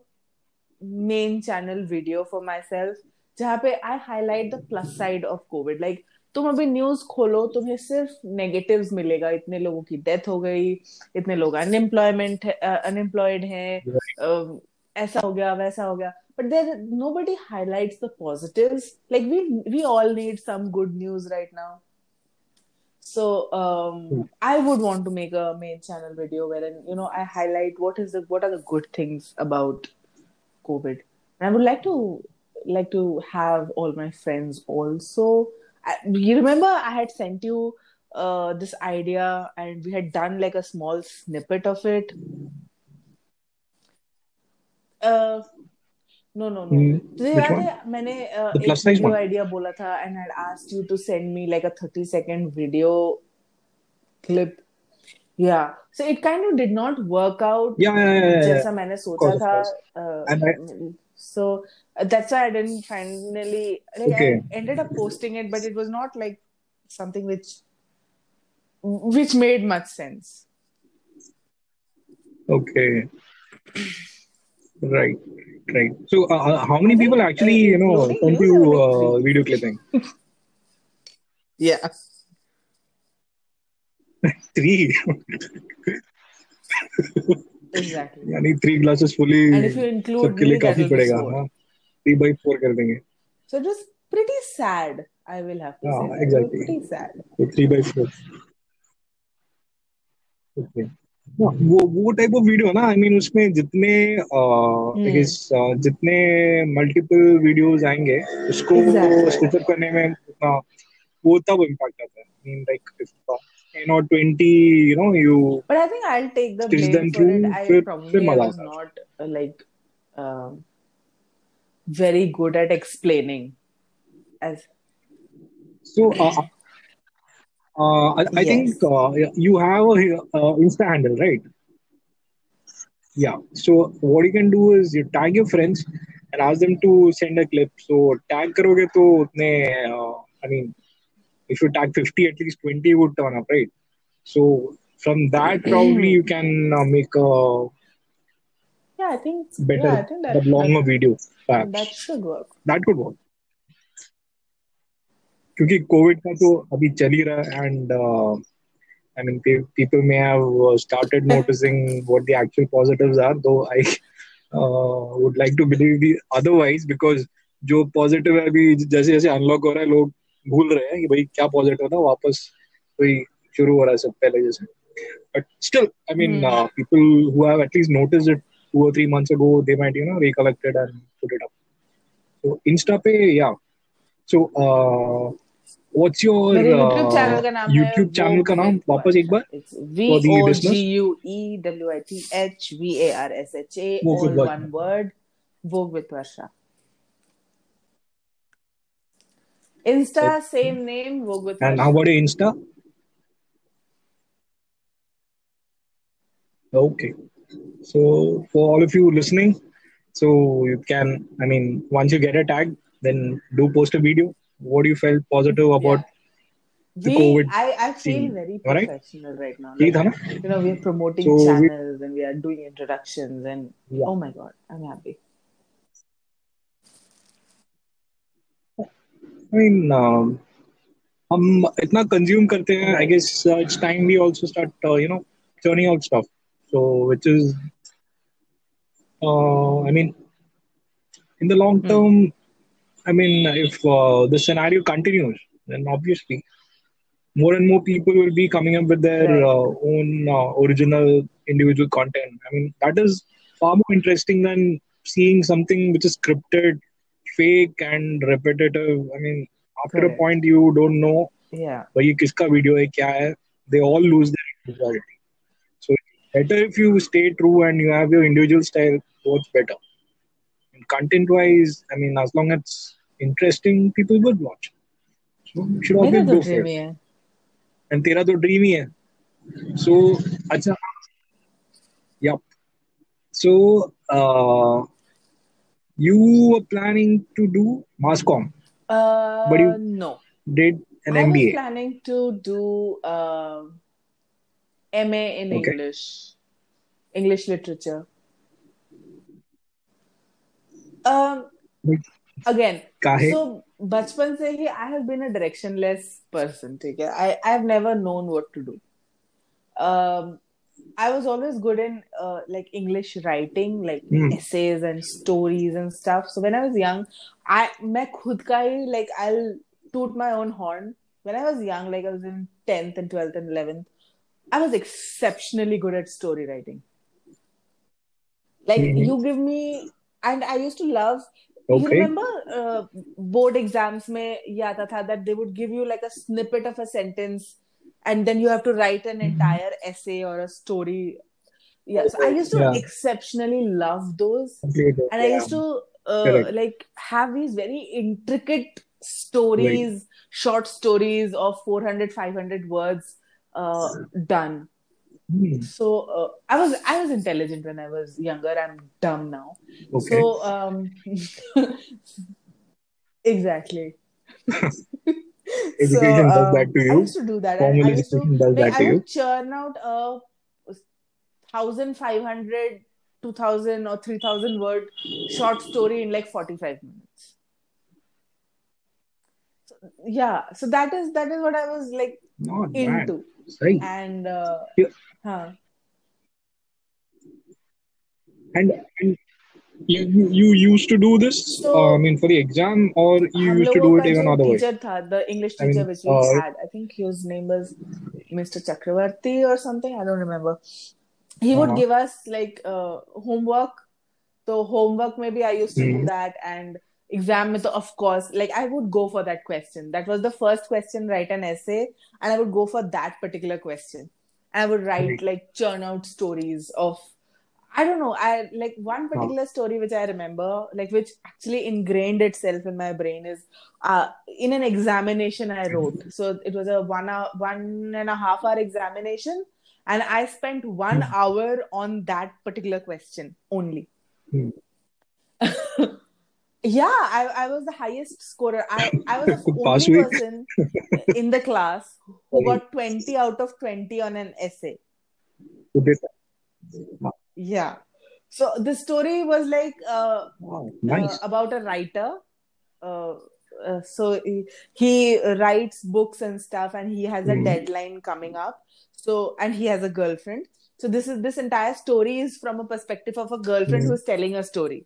main channel video for myself जहाँ पे I highlight the plus side of COVID. Like तुम अभी news खोलो तुम्हें सिर्फ negatives मिलेगा इतने लोगों की डेथ हो गई इतने लोग अनएम्प्लॉयमेंट अनएम्प्लॉयड हैं right. um, ऐसा हो गया वैसा हो गया but there nobody highlights the positives. Like we we all need some good news right now. So um Hmm. i would want to make a main channel video wherein you know i highlight what is the what are the good things about covid. And i would like to like to have all my friends also. I, you remember i had sent you uh this idea and we had done like a small snippet of it? Uh no no no Hmm, तुझे which याद one? है मैंने uh, The एक plus size video one. Idea बोला था and had asked you to send me like a 30 second video clip yeah so it kind of did not work out Yeah, yeah, yeah, yeah, yeah. जैसा मैंने Of सोचा course, of था course. uh, And I, so uh, that's why I didn't finally like okay, I ended up posting it but it was not like something which which made much sense okay, right, Right. So, uh, how many people actually, you know, come to uh, video clipping? Yeah. three. exactly. yani three glasses fully and if you include sabke liye काफ़ी padega ha three by four kar denge so just pretty sad i will have to yeah, say exactly pretty sad so 3 by 4 okay वो वो type of video ना I mean उसमें जितने uh, uh, जितने multiple videos आएँगे उसको करने में uh, वो तब इंपैक्ट आता है. Mean like very good at explaining Uh, I, think uh, you have a uh, Insta handle, right? Yeah. So what you can do is you tag your friends and ask them to send a clip. So tag karoge to utne, uh, I mean, if you tag 50, at least 20 would turn up, right? So from that, probably you can uh, make a yeah, I think better, yeah, I think that, longer that, video. Perhaps. That should work. That could work. क्योंकि Covid का तो अभी चल ही रहा है and I mean people may have started noticing what the actual positives are though I would like to believe the otherwise because जो positive है अभी जैसे जैसे अनलॉक हो रहा है लोग भूल रहे हैं कि भाई क्या पॉजिटिव था वापस कोई शुरू हो रहा है सब पहले जैसे। But still I mean people who have at least noticed it two और three months ago they might you know recollected and put it up so Insta पे या so uh, insta pe yeah so uh, what's your मेरे uh, YouTube channel का नाम है YouTube channel का नाम Vogue वापस with एक बार It's V for the O listeners? G U E W I T H V A R S H A Vogue with all Varsha. one word Vogue with Varsha Insta same name Vogue with and how Varsha about your insta okay so for all of you listening so you can i mean once you get a tag then do post a video what you felt positive about the we COVID I, I feel scene. very Alright? professional right now यही like, था ना you know we're promoting So we- channels and we are doing introductions and Yeah. oh my god I'm happy I mean, um, हम इतना consume करते हैं आई guess it's time we also start you know churning out stuff so which is uh, i mean in the long Hmm. term I mean, if uh, the scenario continues, then obviously more and more people will be coming up with their uh, own uh, original individual content. I mean, that is far more interesting than seeing something which is scripted, fake, and repetitive. I mean, after a point, you don't know. Yeah. But kiska video hai, kya hai? They all lose their individuality. So better if you stay true and you have your individual style. What's better. And content-wise, I mean, as long as interesting, people would watch. So you should always go for it. And Tera to hai. So, acha, yep. So, uh, you were planning to do mass com, uh, but you no did an I MBA. Was planning to do uh, MA in okay. English, English literature. Um, again so bachpan se hi i have been a directionless person theek hai i i have never known what to do. Um i was always good in uh, like english writing like hmm. essays and stories and stuff. So when i was young i main khud ka like i'll toot my own horn. When i was young like i was in 10th and 12th and 11th i was exceptionally good at story writing. Like hmm. you give me and i used to love Okay. You remember uh, board exams mein yeah, aata tha that they would give you like a snippet of a sentence and then you have to write an mm-hmm. entire essay or a story. Yeah, so I used to yeah. exceptionally love those. Okay, and I used to uh, like have these very intricate stories, short stories of 400, 500 words uh, done. Hmm. So uh, I was I was intelligent when I was younger. I'm dumb now. Okay. So um, exactly. Education does that to you. I used to do that. I, Formal I used to does like, that I to you. would churn out a thousand five hundred, two thousand or three thousand word short story in like forty five minutes. So, yeah, so that is that is what I was like Not bad. into, Right. and uh, Yeah. Huh. and, and you, you used to do this so, uh, i mean for the exam or you used to do it even other way tha, the english teacher I mean, which we uh, had i think his name was mr chakravarti or something i don't remember he would uh-huh. give us like uh, homework so homework maybe i used to mm. do hmm. that and exam so of course like i would go for that question that was the first question write an essay and i would go for that particular question I would write like churn out stories of I don't know. I like one particular story which I remember, like which actually ingrained itself in my brain is uh, in an examination I wrote. So it was a one hour, one and a half hour examination, and I spent one Hmm. hour on that particular question only. Yeah, I, I was the highest scorer. I, I was the only person in the class who got 20 out of 20 on an essay. You did that. Yeah. So the story was like uh, Wow, uh, about a writer. Uh, uh, so he, he, writes books and stuff and he has a mm. deadline coming up so and he has a girlfriend so this is this entire story is from a perspective of a girlfriend mm. who's telling a story.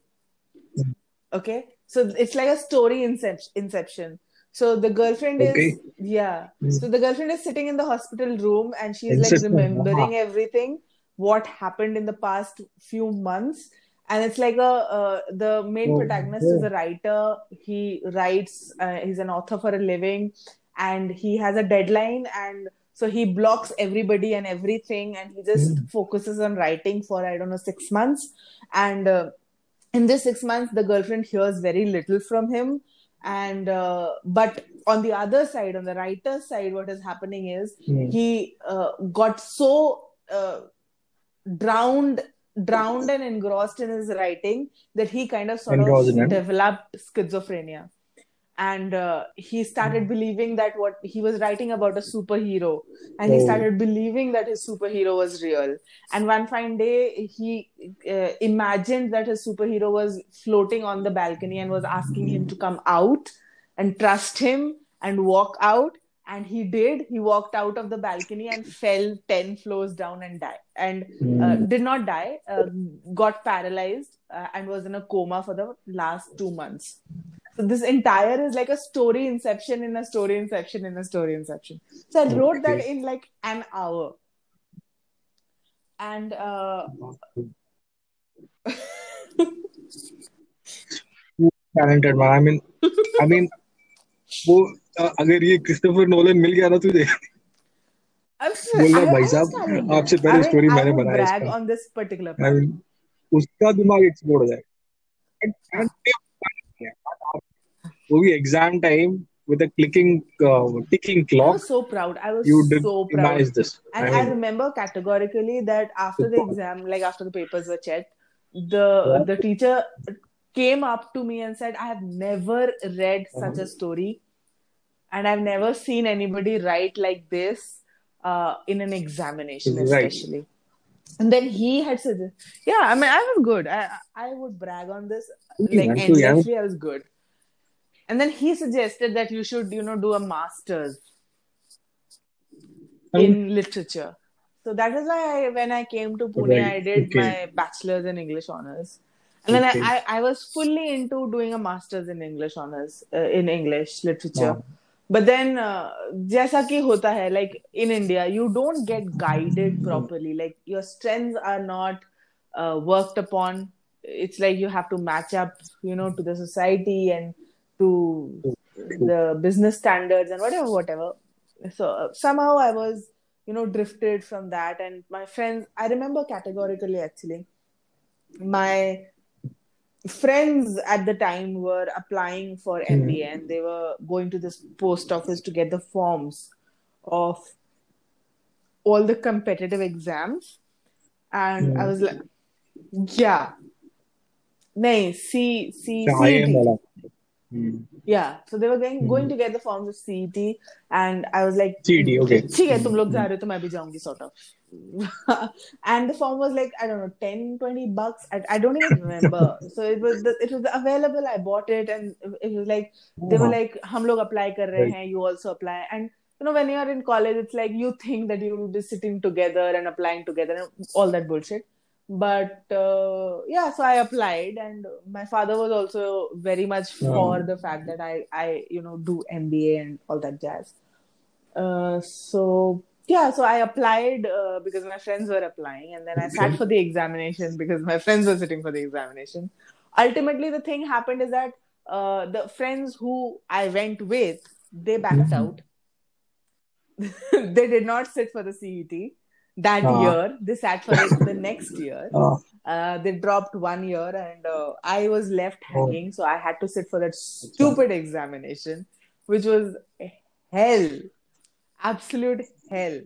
Okay so it's like a story inception so the girlfriend okay. is yeah mm. so the girlfriend is sitting in the hospital room and she's like remembering uh-huh. everything what happened in the past few months and it's like a uh, the main oh, protagonist is a writer he writes uh, he's an author for a living and he has a deadline and so he blocks everybody and everything and he just mm. focuses on writing for i don't know 6 months and uh, in this 6 months the girlfriend hears very little from him. And uh, but on the other side on the writer's side what is happening is mm. he uh, got so uh, drowned drowned and engrossed in his writing that he kind of sort of developed schizophrenia and uh, he started believing that what he was writing about a superhero. And oh. he started believing that his superhero was real. And one fine day he uh, imagined that his superhero was floating on the balcony and was asking him to come out and trust him and walk out. And he did. He walked out of the balcony and fell 10 floors down and died. And uh, hmm. did not die. Uh, got paralyzed uh, and was in a coma for the last 2 months so this entire is like a story inception in a story inception in a story inception so i wrote okay. that in like an hour and uh talented man i mean i mean अगर ये Christopher Nolan मिल गया ना तुझे बोलना भाई साहब आपसे पहले स्टोरी मैंने बनाया इसका उसका दिमाग एक्सप्लोड हो जाएगा movie exam time with a clicking uh, ticking clock. I was so proud. I was you so proud. this. And I, mean, I, remember categorically that after the exam, like after the papers were checked, the the teacher came up to me and said, "I have never read uh-huh. such a story, and I've never seen anybody write like this uh, in an examination, especially." And then he had said, "Yeah, I mean, I was good. I I would brag on this like endlessly. I was good." and then he suggested that you should you know do a master's um, in literature. So that is why I, when i came to pune right. i did okay. my bachelor's in english honors. And then I, I, I, was fully into doing a master's in english honors uh, in english literature. But then uh, ki hota hai like in india you don't get guided properly. Like your strengths are not uh, worked upon. It's like you have to match up you know to the society and to the business standards and whatever whatever so uh, somehow I was you know drifted from that and my friends I remember categorically actually my friends at the time were applying for. MBA and they were going to this post office to get the forms of all the competitive exams. And. I was like, yeah. Nahin, C, C, CET Hmm. Yeah, so they were going hmm. going to get the forms of CET, and I was like, CET, okay. ठीक है तुम लोग जा रहे हो तो मैं भी जाऊंगी sort of. and the form was like I don't know 10 20 bucks I, I don't even remember so it was the, it was available I bought it and it was like they were like हम लोग apply कर रहे हैं you also apply and you know when you are in college it's like you think that you will be sitting together and applying together and all that bullshit but uh, yeah so i applied and my father was also very much for the fact that i i you know do mba and all that jazz. Uh, so yeah so i applied uh, because my friends were applying and then i sat for the examination because my friends were sitting for the examination. Ultimately the thing happened is that uh, the friends who i went with they backed mm-hmm. out. They did not sit for the cet that uh, year. They sat for it the next year. Uh, uh, they dropped one year, and uh, I was left oh. hanging. So I had to sit for that stupid examination, which was hell, absolute hell.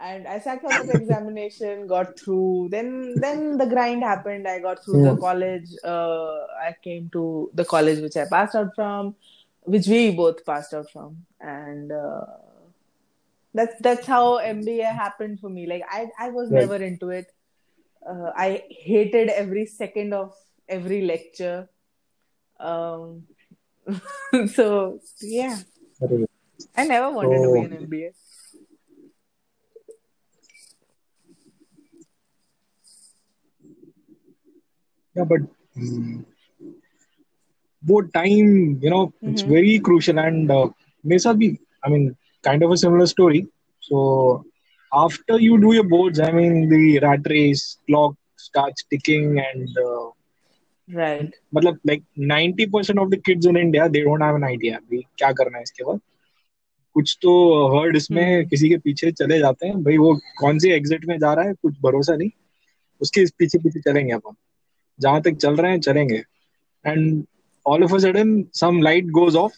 And I sat for that examination, got through. Then, then the grind happened. I got through yeah. the college. Uh, I came to the college which I passed out from, which we both passed out from, and uh, that's that's how MBA happened for me. Like I I was right. never into it. Uh, I hated every second of every lecture. Um, so yeah, I never wanted to be an MBA. Yeah, but mm, um, both time, you know, mm-hmm. it's very crucial, and uh, may be. I mean, kind of a similar story so after you do your boards I mean the rat race clock starts ticking and uh, Right. मतलब like 90% of the kids in India they don't have an idea अभी क्या करना है इसके बाद कुछ तो heard इसमें हम्म। किसी के पीछे चले जाते हैं भाई वो कौन सी एग्जिट में जा रहा है कुछ भरोसा नहीं उसके इस पीछे पीछे चलेंगे अपन जहाँ तक चल रहे हैं चलेंगे and all of a sudden some light goes off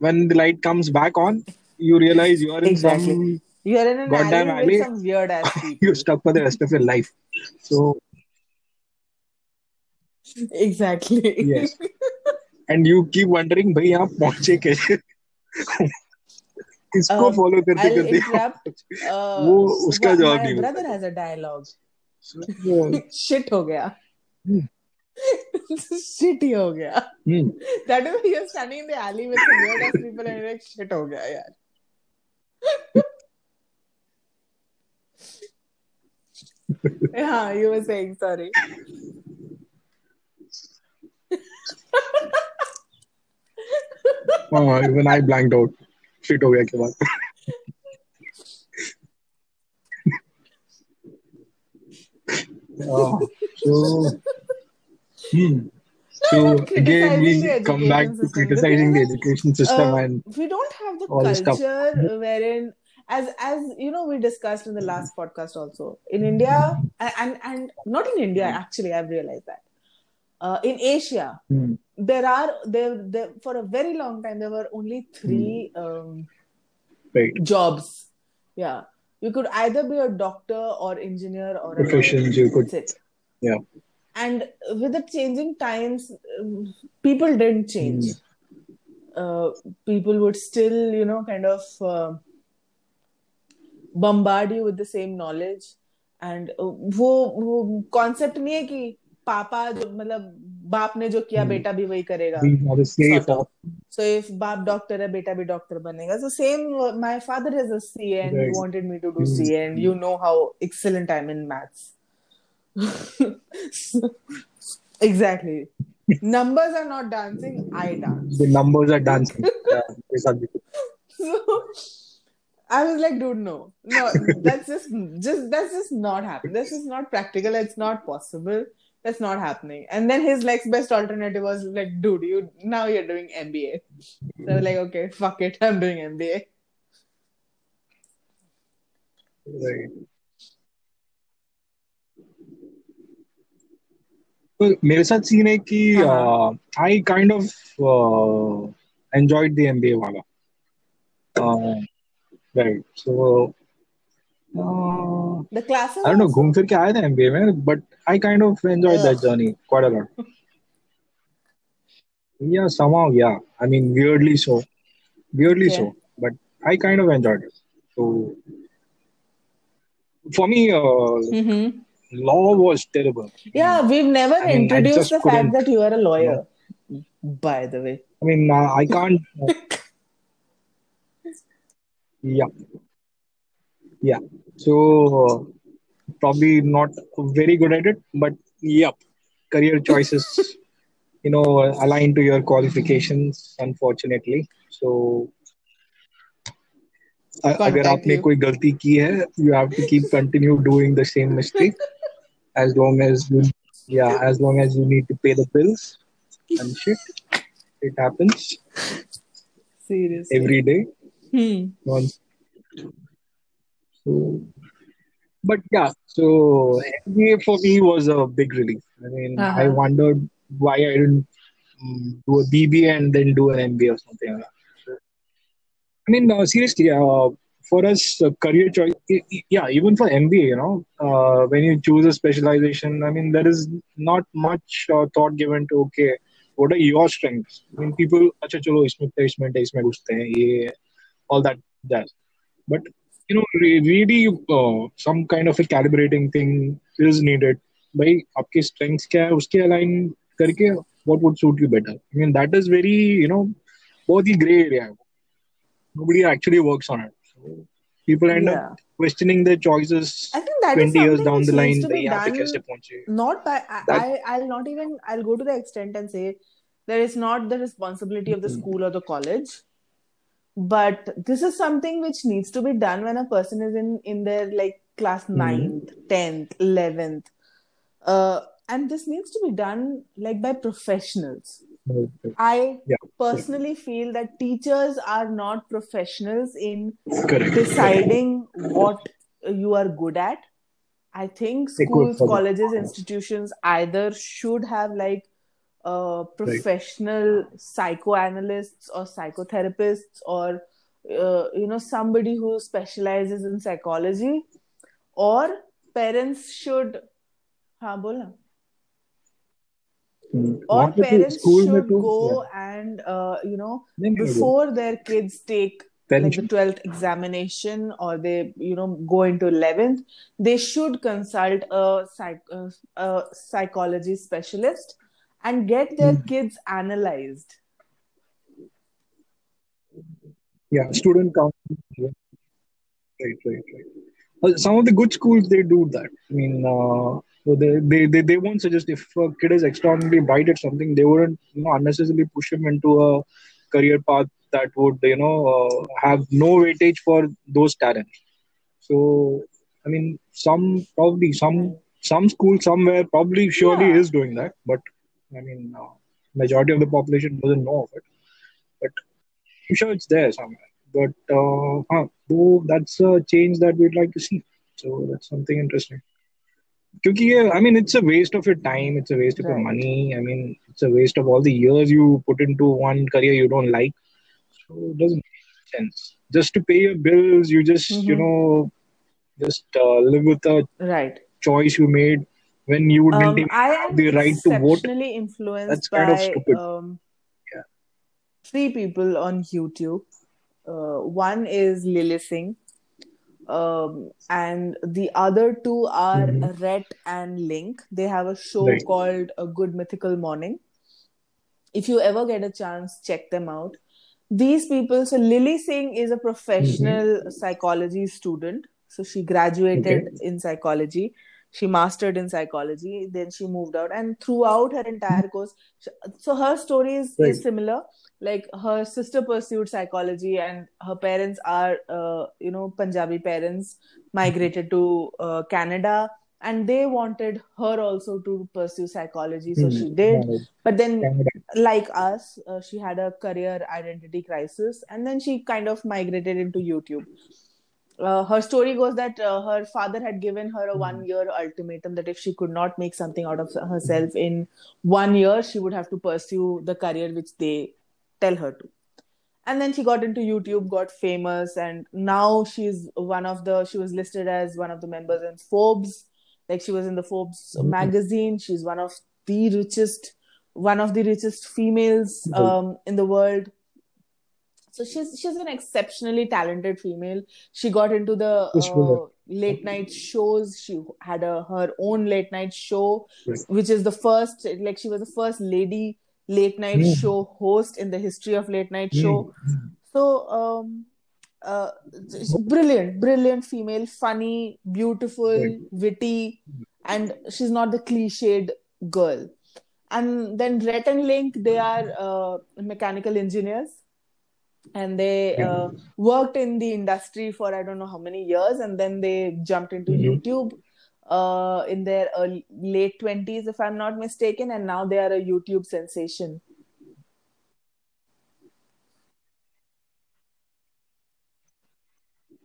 when the light comes back on you realize you are in Exactly. some You're in an Goddamn alley, alley. with some weird ass people. you're stuck for the rest of your life so Exactly. yes and you keep wondering भाई यहाँ पहुंचे कैसे किसको Um, follow करते I'll करते interrupt. Uh, वो उसका wha- जवाब my नहीं brother मिलता has a dialogue. So, Shit हो गया. Hmm. Shit ही हो गया. hmm. That is why you're standing in the alley with some weird ass people and you're like shit हो गया यार. yeah, you were saying sorry. हाँ even I blanked out shit हो गया के बाद uh, so hmm. so again we come back to criticizing the The thing is, education system Uh, and we don't have the culture wherein as as you know we discussed in the last podcast also in india and and not in india actually i've realized that uh, in asia hmm. there are there, there for a very long time there were only three um, right. jobs. Yeah. You could either be a doctor or engineer or professions you could That's it. yeah And with the changing times, um, people didn't change. Uh, people would still, you know, kind of uh, bombard you with the same knowledge. And uh, वो वो concept नहीं है कि पापा जो मतलब बाप ने जो किया Hmm. बेटा भी वही करेगा these are the safe Sort of. options. So if बाप डॉक्टर है बेटा भी डॉक्टर बनेगा so same uh, my father is a CA and he Right. wanted me to do Hmm. CA and you know how excellent exactly. numbers are not dancing, I dance. The numbers are dancing. yeah, so I was like, dude, no. No, that's just just that's just not happening. This is not practical, it's not possible. That's not happening. And then his next best alternative was like, dude, you now you're doing MBA. So I was like, okay, fuck it, I'm doing MBA. Right. मेरे साथ scene है कि I kind of enjoyed the वाला। घूम फिर के आया था एमबीए में but I kind of enjoyed that journey quite a या समाओ या I mean weirdly so weirdly so but I kind of enjoyed so for me law was terrible Yeah, we've never I mean, I introduced just the fact couldn't- that you are a lawyer. By the way, I mean, uh, I can't. yeah. Yeah. So, uh, probably not very good at it, but yep. Career choices, you know, align to your qualifications, unfortunately. So, अ- अगर Contact आपने you. कोई गलती की है you have to keep continue doing the same mistake as long as you yeah as long as you need to pay the bills and shit it happens seriously. every day Hmm. once so but yeah so MBA for me was a big relief i mean i Uh-huh. wondered why i didn't um, do a BBA and then do an MBA or something like that. I mean, uh, seriously, uh, for us, uh, career choice, i- i- yeah, even for MBA, you know, uh, when you choose a specialization, I mean, there is not much uh, thought given to, okay, what are your strengths? I mean, people, अच्छा चलो इसमें placement है, इसमें घुसते हैं, ये, all that jazz. But, you know, re- really, uh, some kind of a calibrating thing is needed. भाई आपकी strengths क्या है उसके align करके what would suit you better i mean that is very you know both the gray area nobody actually works on it so people end Yeah. up questioning their choices I think that is 20 years something down which the line needs to be "नहीं, यहाँ पे done कैसे पहुंचे?" not by I, That- I I'll not even I'll go to the extent and say that it's not the responsibility of the Mhm. school or the college but this is something which needs to be done when a person is in in their like class Mhm. 9th 10th 11th uh, and this needs to be done like by professionals i Yeah. personally feel that teachers are not professionals in correct deciding what you are good at. I think They could schools, for the- colleges, institutions either should have like uh, professional psychoanalysts or psychotherapists or uh, you know somebody who specializes in psychology or parents should हाँ बोला and uh, you know नहीं, नहीं, वो- before their kids take like Parents the 12th examination or they you know go into 11th they should consult a, psych- uh, a psychology specialist and get their Hmm. kids analyzed Yeah, student counseling. yeah. Right, right, right. Well, some of the good schools they do that. I mean, uh, so they, they, they, they won't suggest if a kid is extraordinarily bright at something, they wouldn't you know, unnecessarily push him into a career path that would you know uh, have no weightage for those talents. So, I mean, some probably some some school somewhere probably surely Yeah. is doing that, but I mean, uh, majority of the population doesn't know of it. But I'm sure it's there somewhere. But uh, huh, though that's a change that we'd like to see. So that's something interesting. Because yeah, I mean, it's a waste of your time. It's a waste of your Right. money. I mean, it's a waste of all the years you put into one career you don't like. So it doesn't make sense. Just to pay your bills, you just you Mhm. know just uh, live with a right choice you made when you didn't um, have the right to vote. influenced That's kind of stupid. um, Yeah. three people on youtube uh, one is Lilly Singh um, and the other two are Mhm. Rhett and Link. They have a show Right. called A Good Mythical Morning. If you ever get a chance, check them out. These people, so Lilly Singh is a professional psychology student. So she graduated Okay. in psychology. She mastered in psychology. Then she moved out, and throughout her entire course, so her story is, Right. is similar. Like her sister pursued psychology, and her parents are, uh, you know, Punjabi parents migrated to uh, Canada, and they wanted her also to pursue psychology, so Hmm. she did. But then, like us, uh, she had a career identity crisis, and then she kind of migrated into YouTube. Uh, her story goes that uh, her father had given her a one year ultimatum that if she could not make something out of herself in one year, she would have to pursue the career which they tell her to. And then she got into YouTube, got famous, and now she's one of the, she was listed as one of the members in Forbes. Like she was in the Forbes Mhm. magazine. She's one of the richest, one of the richest females um, in the world so she's she's an exceptionally talented female she got into the uh, late night shows she had a her own late night show Right. which is the first like she was the first lady late night Hmm. show host in the history of late night Hmm. show so um uh brilliant brilliant female funny beautiful Right. witty and she's not the cliched girl and then Rhett and Link they are uh, mechanical engineers and they uh, worked in the industry for I don't know how many years, and then they jumped into Mhm. YouTube uh, in their early, late twenties, if I'm not mistaken, and now they are a YouTube sensation.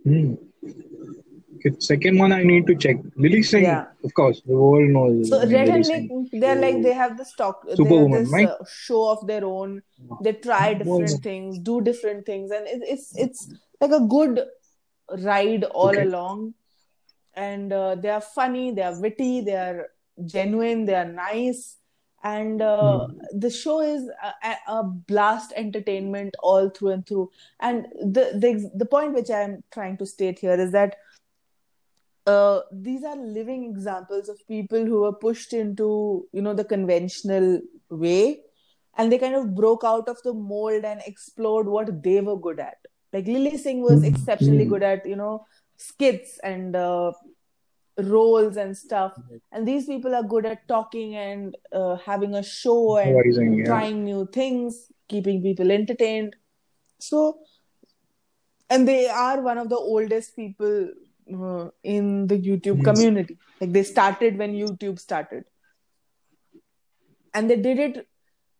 Hmm. Second one I need to check. Lilly Singh, Yeah. of course, the world knows. So Rhett and. Link, they're like they have the stock, they have Superwoman, this right? uh, show of their own. They try different Was- things, do different things, and it, it's it's like a good ride all Okay. along. And uh, they are funny, they are witty, they are genuine, they are nice, and uh, the show is a, a- blast entertainment all through and through. And the the the point which I'm trying to state here is that uh, these are living examples of people who were pushed into you know the conventional way and they kind of broke out of the mold and explored what they were good at. Like Lilly Singh was Mm, exceptionally mm. good at, you know, skits and uh, roles and stuff. And these people are good at talking and uh, having a show and yeah. trying new things, keeping people entertained. So, and they are one of the oldest people uh, in the YouTube Yes. community. Like they started when YouTube started, and they did it.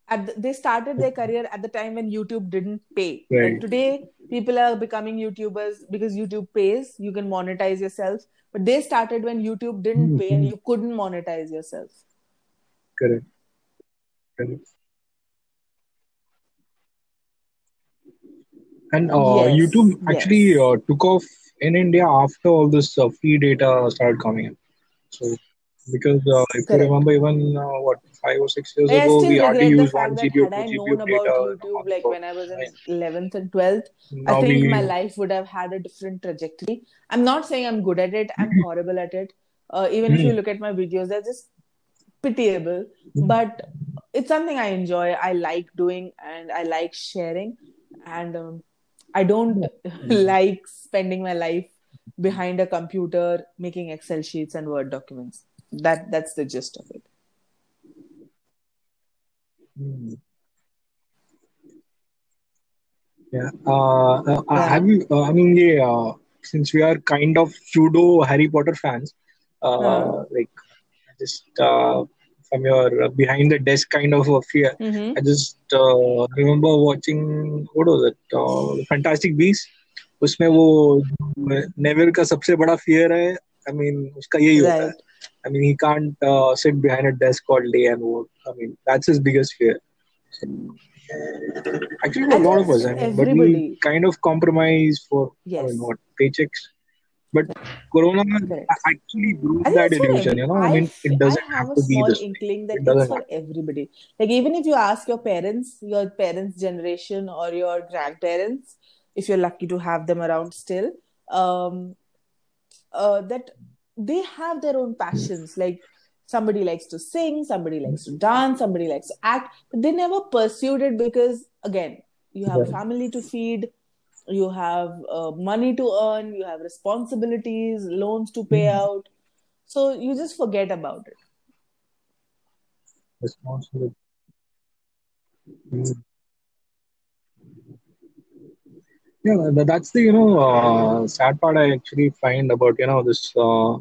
At the, they started their career at the time when YouTube didn't pay. Like Right. today, people are becoming YouTubers because YouTube pays. You can monetize yourself, but they started when YouTube didn't pay and you couldn't monetize yourself. Correct. Correct. And uh, Yes, YouTube actually yes. uh, took off in India after all this uh, free data started coming in. So, because uh, if you remember, even uh, what five or six years I ago, we hardly the used one GB or had I two GB known of data YouTube like when I was in 11th and 12th, I think my life would have had a different trajectory. I'm not saying I'm good at it, I'm horrible at it. Uh, even if you Mm, look at my videos, they're just pitiable, mm, but it's something I enjoy. I like doing and I like sharing, and um, I don't like spending my life behind a computer making Excel sheets and Word documents That that's the gist of it. Mm. Yeah. Uh, uh, uh, Yeah. have you? Uh, I mean, yeah. Uh, since we are kind of pseudo Harry Potter fans, Huh? uh, like just uh, from your uh, behind the desk kind of a fear. Mm-hmm. I just uh, remember watching what was it? Uh, Fantastic Beasts. उसमें वो Neville का सबसे बड़ा fear है I mean, uska right. mean, he can't uh, sit behind a desk all day and work. I mean, that's his biggest fear. Actually, a lot of us, I mean, but we kind of compromise for yes. I mean, what paychecks. But Corona actually broke that illusion, you know. I, I mean, it doesn't have, have, to be this. I inkling that it it's for happen. everybody. Like, even if you ask your parents, your parents' generation, or your grandparents, if you're lucky to have them around still, um, uh, that they have their own passions. Like somebody likes to sing, somebody likes to dance, somebody likes to act, but they never pursued it because again, you have a Yeah. family to feed, you have uh, money to earn, you have responsibilities, loans to pay Mm. out. So you just forget about it. Responsibility. Mm. Yeah, that's the, you know, uh, sad part I actually find about, you know, this. Uh,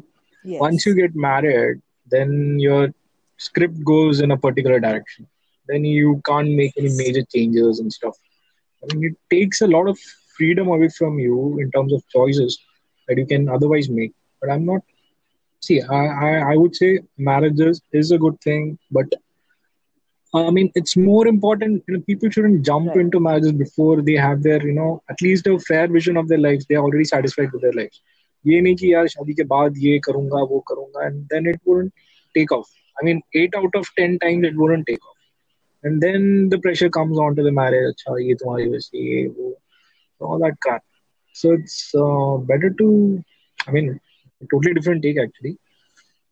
once you get married, then your script goes in a particular direction. Then you can't make any major changes and stuff. I mean, it takes a lot of freedom away from you in terms of choices that you can otherwise make. But I'm not. See, I, I, I would say marriages is a good thing, but I mean, it's more important. You know, people shouldn't jump Right. into marriages before they have their, you know, at least a fair vision of their lives. They're already satisfied with their lives. ये नहीं कि यार शादी के बाद ये करूंगा वो करूंगा and then it wouldn't take off. I mean, eight out of ten times it wouldn't take off. And then the pressure comes onto the marriage. अच्छा ये तुम्हारी वैसी ये वो all that crap. So it's uh, better to, I mean, a totally different take actually.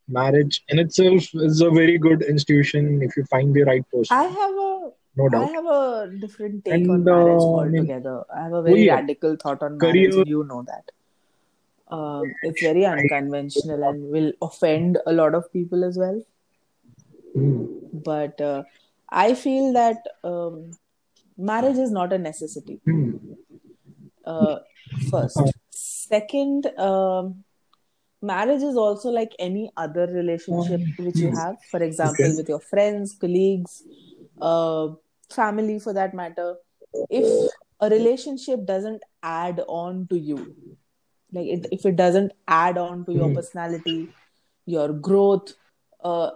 marriage in itself is a very good institution if you find the right person. I have a no doubt. I have a different take and, on marriage uh, altogether. I have a very oh, yeah. radical thought on marriage. You know that. Uh, it's very unconventional and will offend a lot of people as well. Mm. But uh, I feel that um, marriage is not a necessity. Mm. first, uh-huh. second. Um, marriage is also like any other relationship um, which you have. For example, Okay. with your friends, colleagues, uh, family for that matter. If a relationship doesn't add on to you, like it, if it doesn't add on to your Hmm. personality, your growth, uh,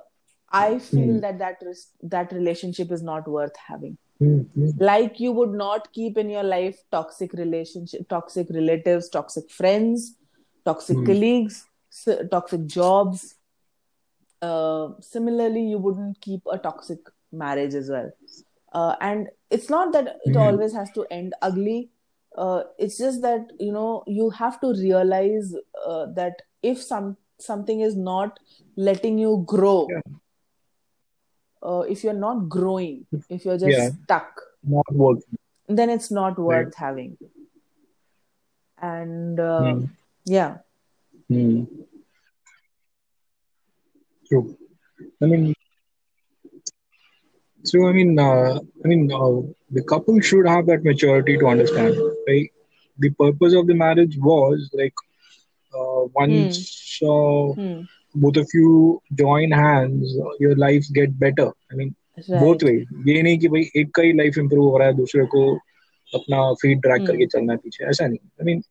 I feel Hmm. that that res- that relationship is not worth having. Hmm. like you would not keep in your life toxic relationship toxic relatives toxic friends toxic colleagues s- toxic jobs uh, similarly you wouldn't keep a toxic marriage as well uh, and it's not that it Hmm. always has to end ugly uh, it's just that you know you have to realize uh, that if some something is not letting you grow Yeah. uh, if you're not growing, if you're just Yeah. stuck, Not working. then it's not worth having. And uh, Hmm. yeah, Hmm. True. I mean, so I mean, uh, I mean, uh, the couple should have that maturity to understand, right? The purpose of the marriage was like uh, once uh, hmm. both of you join hands, uh, your lives get better. I mean, both right, ways. ये नहीं कि भाई एक का ही life improve हो रहा है दूसरे को अपना फीड ड्रैग Hmm. करके चलना है पीछे ऐसा नहीं I mean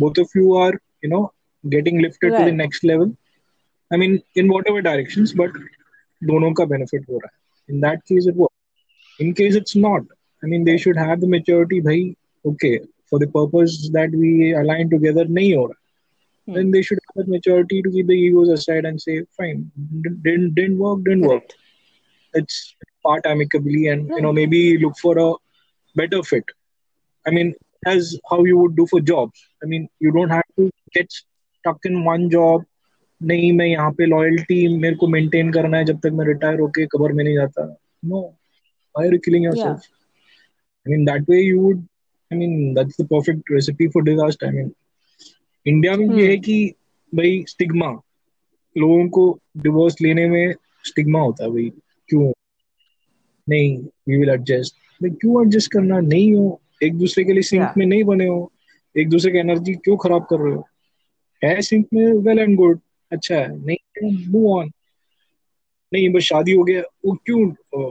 both of you are you know getting lifted right. to the next level i mean in whatever directions but dono ka benefit ho raha in that case it works in case it's not i mean they should have the maturity bhai okay for the purpose that we align together nahi ho raha hmm. then they should have the maturity to keep the egos aside and say fine didn't didn't work didn't work it's part amicably and right. you know maybe look for a better fit i mean as how you would do for jobs. I mean, you don't have to get stuck in one job नहीं मैं यहाँ पे loyalty मेरे को maintain करना है जब तक मैं रिटायर होके कबर में नहीं जाता। No are you killing yourself? I mean that way you would i mean that's the perfect recipe for disaster. I mean India में ये Hmm. है कि भाई स्टिग्मा लोगों को डिवोर्स लेने में स्टिग्मा होता है भाई। क्यों? नहीं वी विल एडजस्ट भाई क्यों एडजस्ट करना? नहीं हो। एक दूसरे के लिए सिंक Yeah. में नहीं बने हो। एक दूसरे की एनर्जी क्यों खराब कर रहे हो? है सिंक में वेल एंड गुड अच्छा है नहीं मूव ऑन नहीं बस शादी हो गया वो क्यों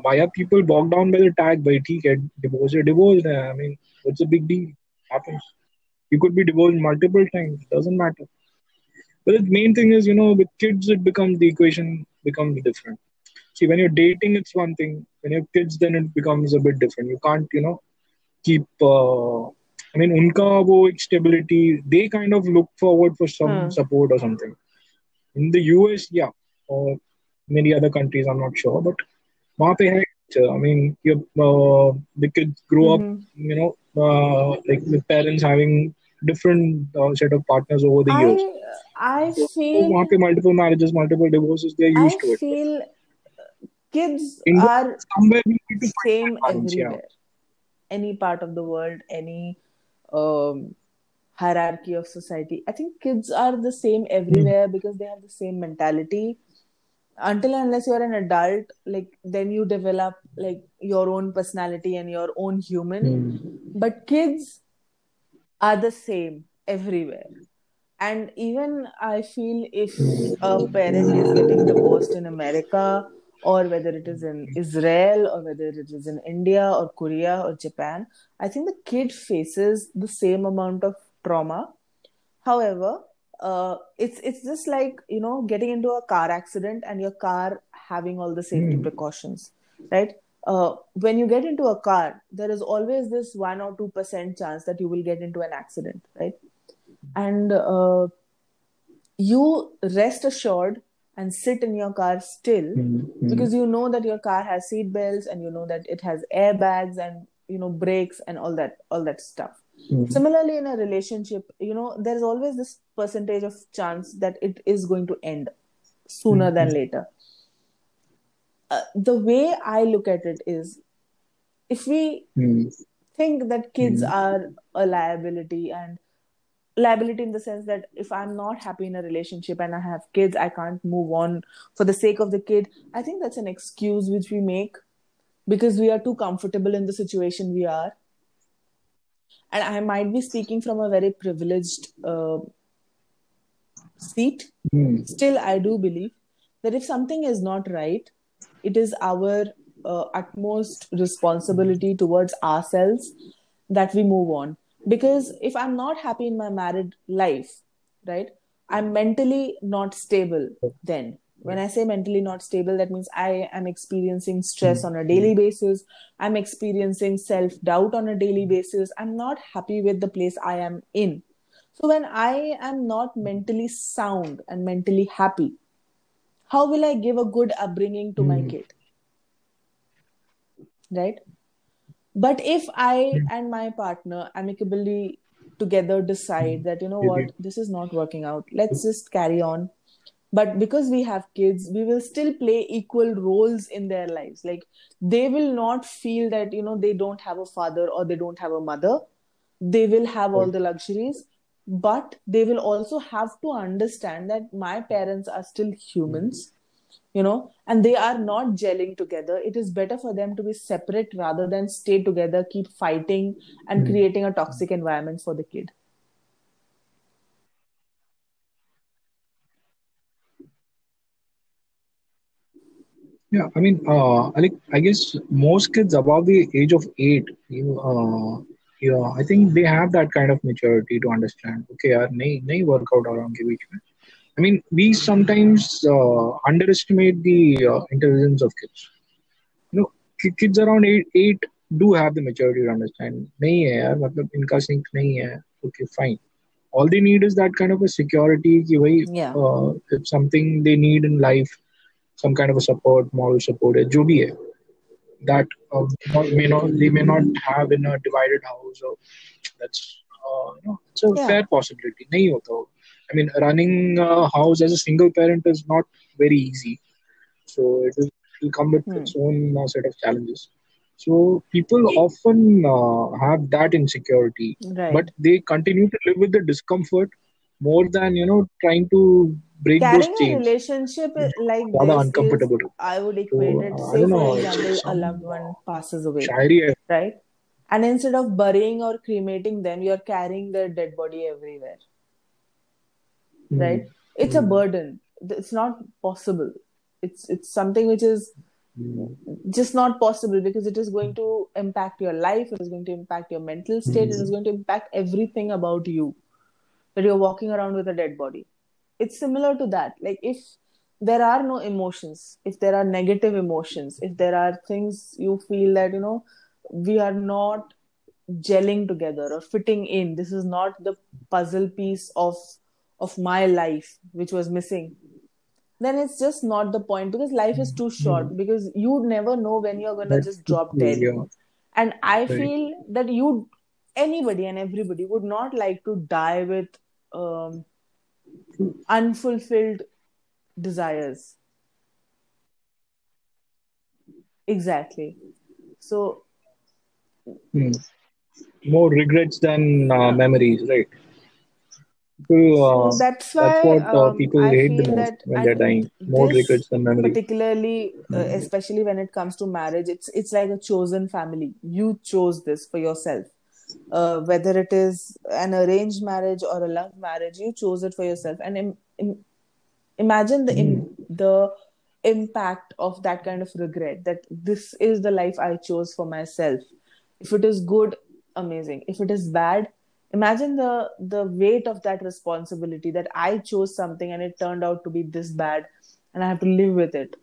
why are people walk down by the tag भाई ठीक है डिवोर्स है डिवोर्स है I mean what's a big deal happens you could be divorced multiple times doesn't matter but the main thing is you know with kids it becomes the equation becomes different see when you're dating it's one thing when you have kids then it becomes a bit different you can't you know keep uh, I mean, unka wo stability, they kind of look forward for some support or something. In the US, yeah, or many other countries, I'm not sure, but wahan pe mean, your uh, the kids grow up, mm-hmm. you know, uh, like the parents having different uh, set of partners over the years. I so, feel so, multiple marriages, multiple divorces. They're used to it. I feel kids are somewhere same everywhere. Any part of the world, any um, hierarchy of society. I think kids are the same everywhere because they have the same mentality. Until unless you're an adult, like then you develop like your own personality and your own human. Hmm. But kids are the same everywhere. And even I feel if a parent is getting divorced in America, or whether it is in Israel, or whether it is in India, or Korea, or Japan, I think the kid faces the same amount of trauma. However, uh, it's it's just like you know getting into a car accident and your car having all the safety Hmm. precautions, right? Uh, when you get into a car, there is always this one or two percent chance that you will get into an accident, right? And uh, you rest assured and sit in your car still Hmm. Hmm. because you know that your car has seat belts and you know that it has airbags and you know brakes and all that all that stuff Hmm. similarly in a relationship you know there's always this percentage of chance that it is going to end sooner than later uh, the way i look at it is if we Hmm. think that kids are a liability and liability in the sense that if i'm not happy in a relationship and i have kids i can't move on for the sake of the kid i think that's an excuse which we make because we are too comfortable in the situation we are. And i might be speaking from a very privileged uh, seat. Hmm. still i do believe that if something is not right it is our uh, utmost responsibility towards ourselves that we move on because if i'm not happy in my married life right i'm mentally not stable then. When i say mentally not stable that means i am experiencing stress on a daily basis. I'm experiencing self doubt on a daily basis. I'm not happy with the place i am in. So when i am not mentally sound and mentally happy how will i give a good upbringing to my Hmm. kid? Right but if i and my partner amicably together decide that you know what this is not working out let's just carry on. But because we have kids we will still play equal roles in their lives. Like they will not feel that you know they don't have a father or they don't have a mother. They will have all the luxuries but they will also have to understand that my parents are still humans you know and they are not gelling together it is better for them to be separate rather than stay together keep fighting and Mm. creating a toxic environment for the kid Yeah, I mean, uh, I like I guess most kids above the age of eight, you, uh, yeah, I think they have that kind of maturity to understand. Okay, यार नहीं नहीं work out और उनके बीच में. I mean, we sometimes uh, underestimate the uh, intelligence of kids. You know, ki- kids around eight, eight do have the maturity to understand. नहीं है यार, मतलब इनका sync नहीं है. Okay, fine. All they need is that kind of a security कि भाई yeah uh, if something they need in life, some kind of a support, moral support, है, जो भी है, that uh, not, may not they may not have in a divided house or that's uh, you know it's a Yeah. fair possibility नहीं होता वो. I mean, running a house as a single parent is not very easy. So it will, come with hmm. its own uh, set of challenges. So people often uh, have that insecurity, right. but they continue to live with the discomfort more than you know trying to break Carrying those chains. a relationship hmm. like this uncomfortable. Is, I would equate so, it. Say, for example, a loved one passes away, right? And instead of burying or cremating them, you're carrying their dead body everywhere. Hmm. right? It's a burden. It's not possible. It's it's something which is Hmm. just not possible because it is going to impact your life it is going to impact your mental state it is going to impact everything about you. That you're walking around with a dead body. It's similar to that. Like if there are no emotions if there are negative emotions if there are things you feel that you know we are not gelling together or fitting in this is not the puzzle piece of of my life which was missing then it's just not the point because life is too short because you never know when you're gonna just drop dead yeah. and i Right. feel that you anybody and everybody would not like to die with um, unfulfilled desires exactly so Hmm. More regrets than uh, memories, right? People, so uh, that's why that's what uh, um, people i hate the most when they're dying. More regrets than memories. particularly uh, especially when it comes to marriage it's it's like a chosen family. You chose this for yourself. Uh, whether it is an arranged marriage or a love marriage you chose it for yourself. And im- im- imagine the im- the impact of that kind of regret that this is the life i chose for myself. If it is good amazing. If it is bad imagine the the weight of that responsibility that i chose something and it turned out to be this bad and i have to live with it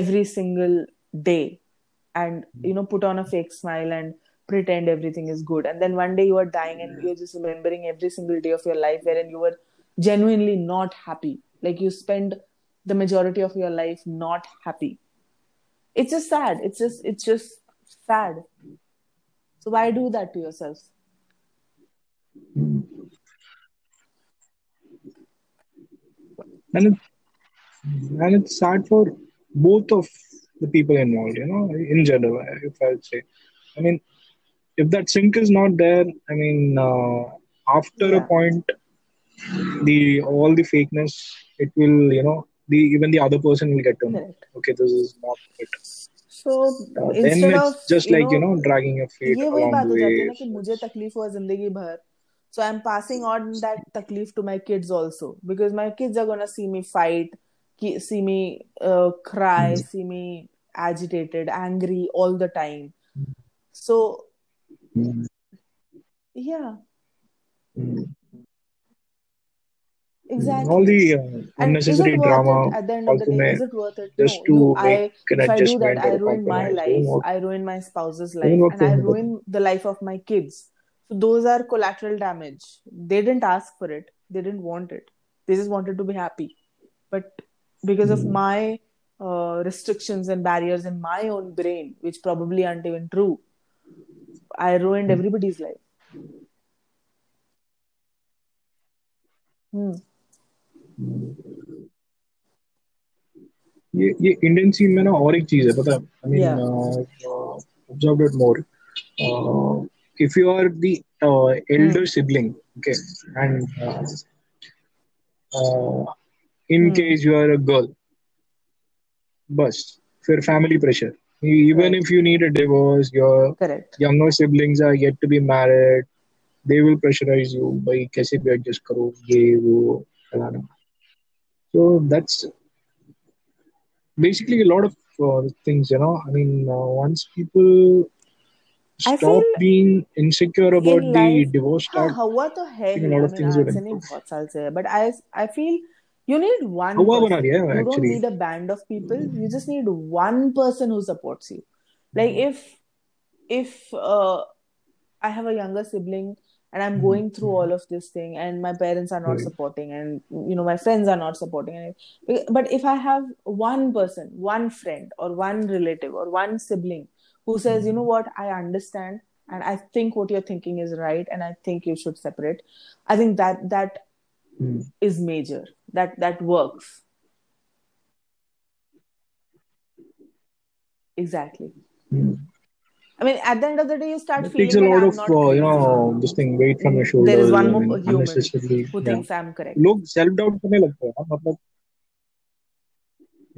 every single day and hmm. you know put on a fake smile and pretend everything is good. And then one day you are dying and you're just remembering every single day of your life wherein you were genuinely not happy. Like you spend the majority of your life not happy. It's just sad. It's just it's just sad. So why do that to yourself and it, and it's sad for both of the people involved, you know, in general, if I would say. I mean, if that sync is not there, I mean, uh, after yeah. a point, the all the fakeness, it will, you know, the even the other person will get to know. Okay, this is not it. So uh, then it's of, just you like know, you know dragging your feet along the way so i'm passing on that taklif to my kids also. Because my kids are gonna see me fight see me uh, cry mm-hmm. see me agitated angry all the time. So mm-hmm. yeah. Mm-hmm. exactly. All the uh, unnecessary drama at the end of the day? is it worth it? just no, to no, make I, an if adjustment i do that i ruin my life. i ruin my spouse's life. and i ruin the life of my kids. so those are collateral damage they didn't ask for it they didn't want it they just wanted to be happy but because of my uh, restrictions and barriers in my own brain which probably aren't even true i ruined everybody's life hmm. ये ये Indian scene में ना और एक चीज है पता है I mean observe it more if you are the uh, elder Hmm. sibling okay and uh, uh, in Hmm. case you are a girl bus for family pressure even Right. if you need a divorce your Correct. younger siblings are yet to be married they will pressurize you by कैसे भी adjust करो ये वो फलाना so that's basically a lot of uh, things you know i mean uh, once people I stop feel being insecure about in the life divorce हाँ start हुआ तो है I think a he lot I of mean things आज will से नहीं improve बहुत साल से है but I I feel you need one हुआ बना person दिया है you don't actually need a band of people you just need one person who supports you like if if uh, I have a younger sibling and I'm going through all of this thing and my parents are not Right. supporting and you know my friends are not supporting and but if I have one person one friend or one relative or one sibling who says you know what I understand and I think what you're thinking is right and I think you should separate I think that that Hmm. is major that that works exactly Hmm. I mean, at the end of the day, you start It takes a feeling that lot I'm of not uh, you crazy. know this thing weight from your Mm, There is shoulders one I more mean human unnecessarily who yeah thinks I'm correct. लोग self doubt करने लगते हैं ना मतलब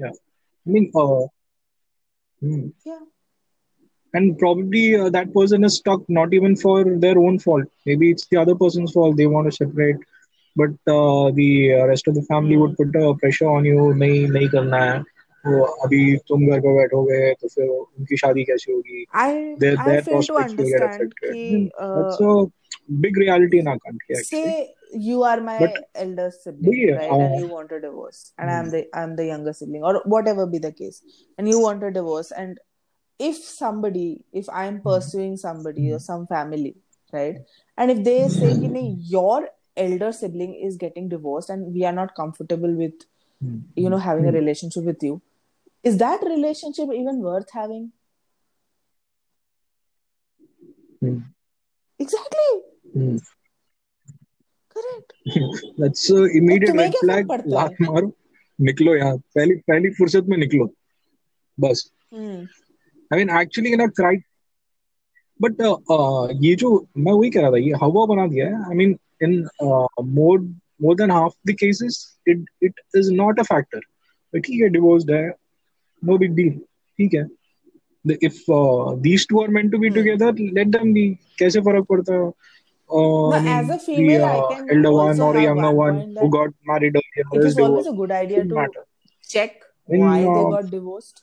yeah I mean uh, hmm. Yeah. and probably uh, that person is stuck not even for their own fault maybe it's the other person's fault they want to separate but uh, the uh, rest of the family would Hmm. put uh, pressure on you नहीं नहीं करना है वो अभी तुम घर पे बैठोगे तो फिर उनकी शादी कैसे होगी I their I their fail to prospects will get understand affected कि I mean, that's uh, a big reality in our country actually say you are my but elder sibling, yeah right? And uh, you want a divorce, and hmm, I'm the I'm the younger sibling, or whatever be the case, and you want a divorce, and if somebody, if I'm hmm, pursuing somebody hmm, or some family, right, and if they say कि नहीं, your elder sibling is getting divorced, and we are not comfortable with hmm, you know having a hmm, relationship with you, is that relationship even worth having? hmm, Exactly. hmm. Correct. that's a तो immediate तुम्हें red क्या फर्क flag पड़ता लात है मारो निकलो यहाँ पहली पहली फुर्सत में निकलो बस हम्म I mean actually you know cry but ये जो मैं वही कह रहा था ये हवा बना दिया है I mean in more more than half the cases it it is not a factor ठीक है डिवोर्स्ड है नो बिग डील ठीक है if these two are meant to be hmm together let them be कैसे फर्क पड़ता है No, uh, I mean, as a the female, I uh, can elder one also or a have younger one one point who that got married earlier it is is always divorced. a good idea Shouldn't to matter. check In why they uh, got divorced.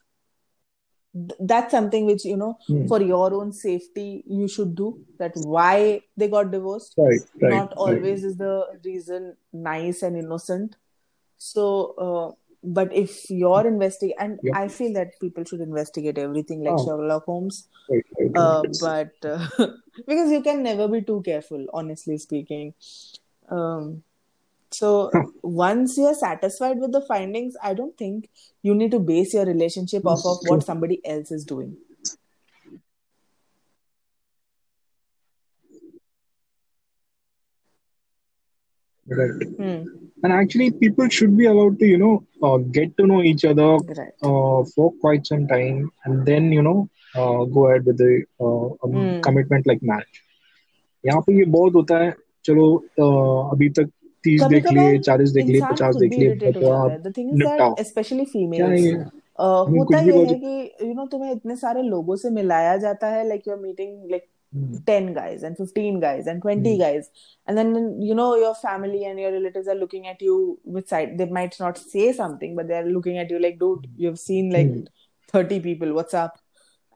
Th- That's something which, you know, hmm, for your own safety, you should do. That why they got divorced. right, right, Not right. always is the reason nice and innocent. So, uh, but if you're investigating, and Yep. I feel that people should investigate everything like Oh, Sherlock Holmes. right, right, Uh, but uh, because you can never be too careful, honestly speaking. Um, so once you're satisfied with the findings, I don't think you need to base your relationship off of what somebody else is doing. Right. Hmm. And actually, people should be allowed to, you know, uh, get to know each other Right. uh, for quite some time, and then, you know, uh, go ahead with the uh, um, Hmm. commitment like marriage. यहाँ पे ये बहुत होता है चलो uh, अभी तक तीस देख लिए चालीस देख लिए पचास देख लिए हो बट जाता आप है द निपटाओ स्पेशली है फीमेल्स ये mean, होता ये है कि यू नो तुम्हें इतने सारे लोगों से मिलाया जाता है like you are meeting like 10 guys and 15 guys and 20 guys and then you know your family and your relatives are looking at you with side they might not say something but they're looking at you like dude you've seen like 30 people what's up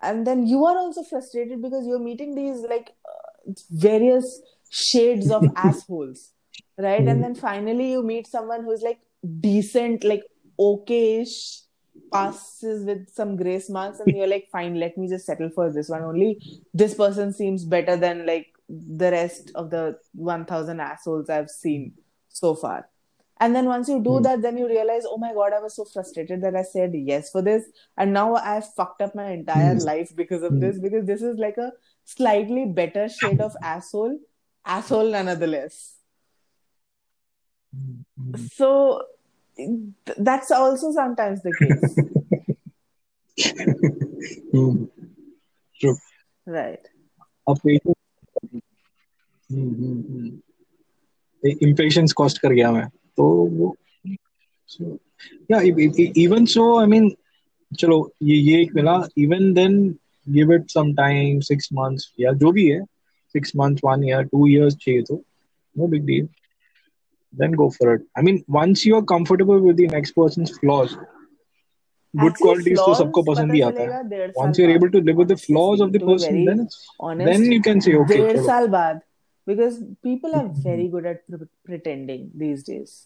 and then you are also frustrated because you're meeting these like uh, various shades of assholes right? And hmm. then finally you meet someone who's like decent like okay-ish passes with some grace marks and you're like fine let me just settle for this one only. This person seems better than like the rest of the 1000 assholes i've seen so far. And then once you do hmm. that then you realize oh my god i was so frustrated that i said yes for this. And now i've fucked up my entire hmm. life because of this because this is like a slightly better shade of asshole asshole nonetheless So that's also sometimes the case. mm. True. Right. Impatience cost कर गया मैं तो वो या even so I mean चलो ये ये एक मिला even then give it some time six months या जो भी है six month one year two years चाहिए तो no big deal then go for it I mean once you are comfortable with the next person's flaws good Actually, qualities तो flaws सबको पसंद ही पता आता है चलेगा डेढ़ साल once you're बाद able to live with the flaws of the to be person very then it's honest then you can say okay डेढ़ चलो साल बाद because people are very good at pre- pretending these days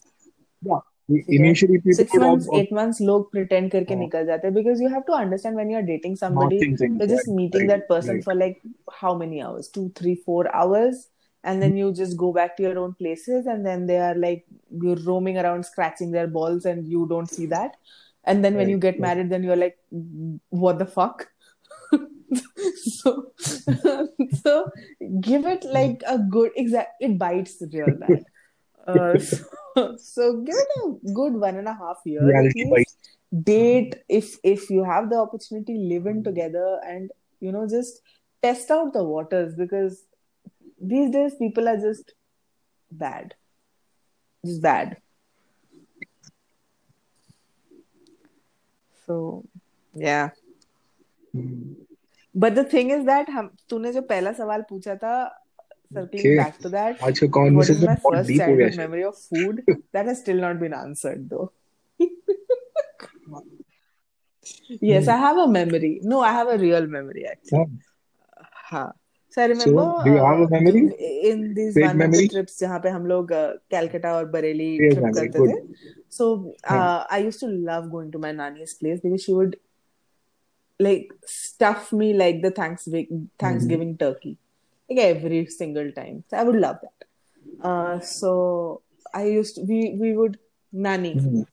yeah ठीक है initially people six would months ob- ob- eight months लोग pretend करके हाँ, निकल जाते हैं because you have to understand when you're dating not somebody thinking you're just right meeting right that person right for like how many hours two three four hours and then you just go back to your own places and then they are like you're roaming around scratching their balls and you don't see that. And then when right you get married then you're like what the fuck? So so give it like a good exact it bites real bad uh, so, so give it a good one and a half years at reality bites. least date if if you have the opportunity live in together and you know just test out the waters because these days people are just bad just bad so yeah Hmm. but the thing is that हम तूने जो पहला सवाल पूछा था circling okay back to that आज का what is conversation my बहुत first deep हो गया childhood memory of food that has still not been answered though yes Hmm. I have a memory no I have a real memory actually हाँ, हाँ so I so remember do you have a uh, memory the, in these great one of the memory trips जहाँ पे हम लोग कैलकाटा और Bareilly great trip memory करते good थे so हाँ uh, I used to love going to my nanny's place because she would like stuff me like the Thanksgiving hmm Thanksgiving turkey like every single time so I would love that uh, so I used to, we we would nanny Hmm.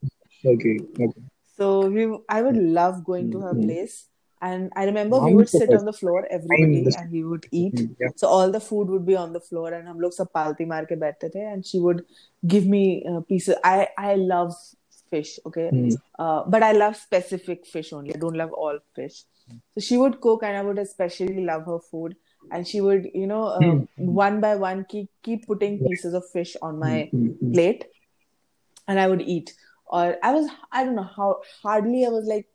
okay okay so we I would love going to her Hmm. place and I remember we I'm would sit surprised on the floor I everybody understand and we would eat Hmm. yeah so all the food would be on the floor and हम लोग सब पालती मार के बैठते थे and she would give me uh, pieces I I love fish okay Hmm. uh, but I love specific fish only I don't love all fish so she would cook and I would especially love her food and she would you know uh, Hmm. one by one keep keep putting Right. pieces of fish on Hmm. my Hmm. Hmm. plate and I would eat. Or I was, I don't know how, hardly I was like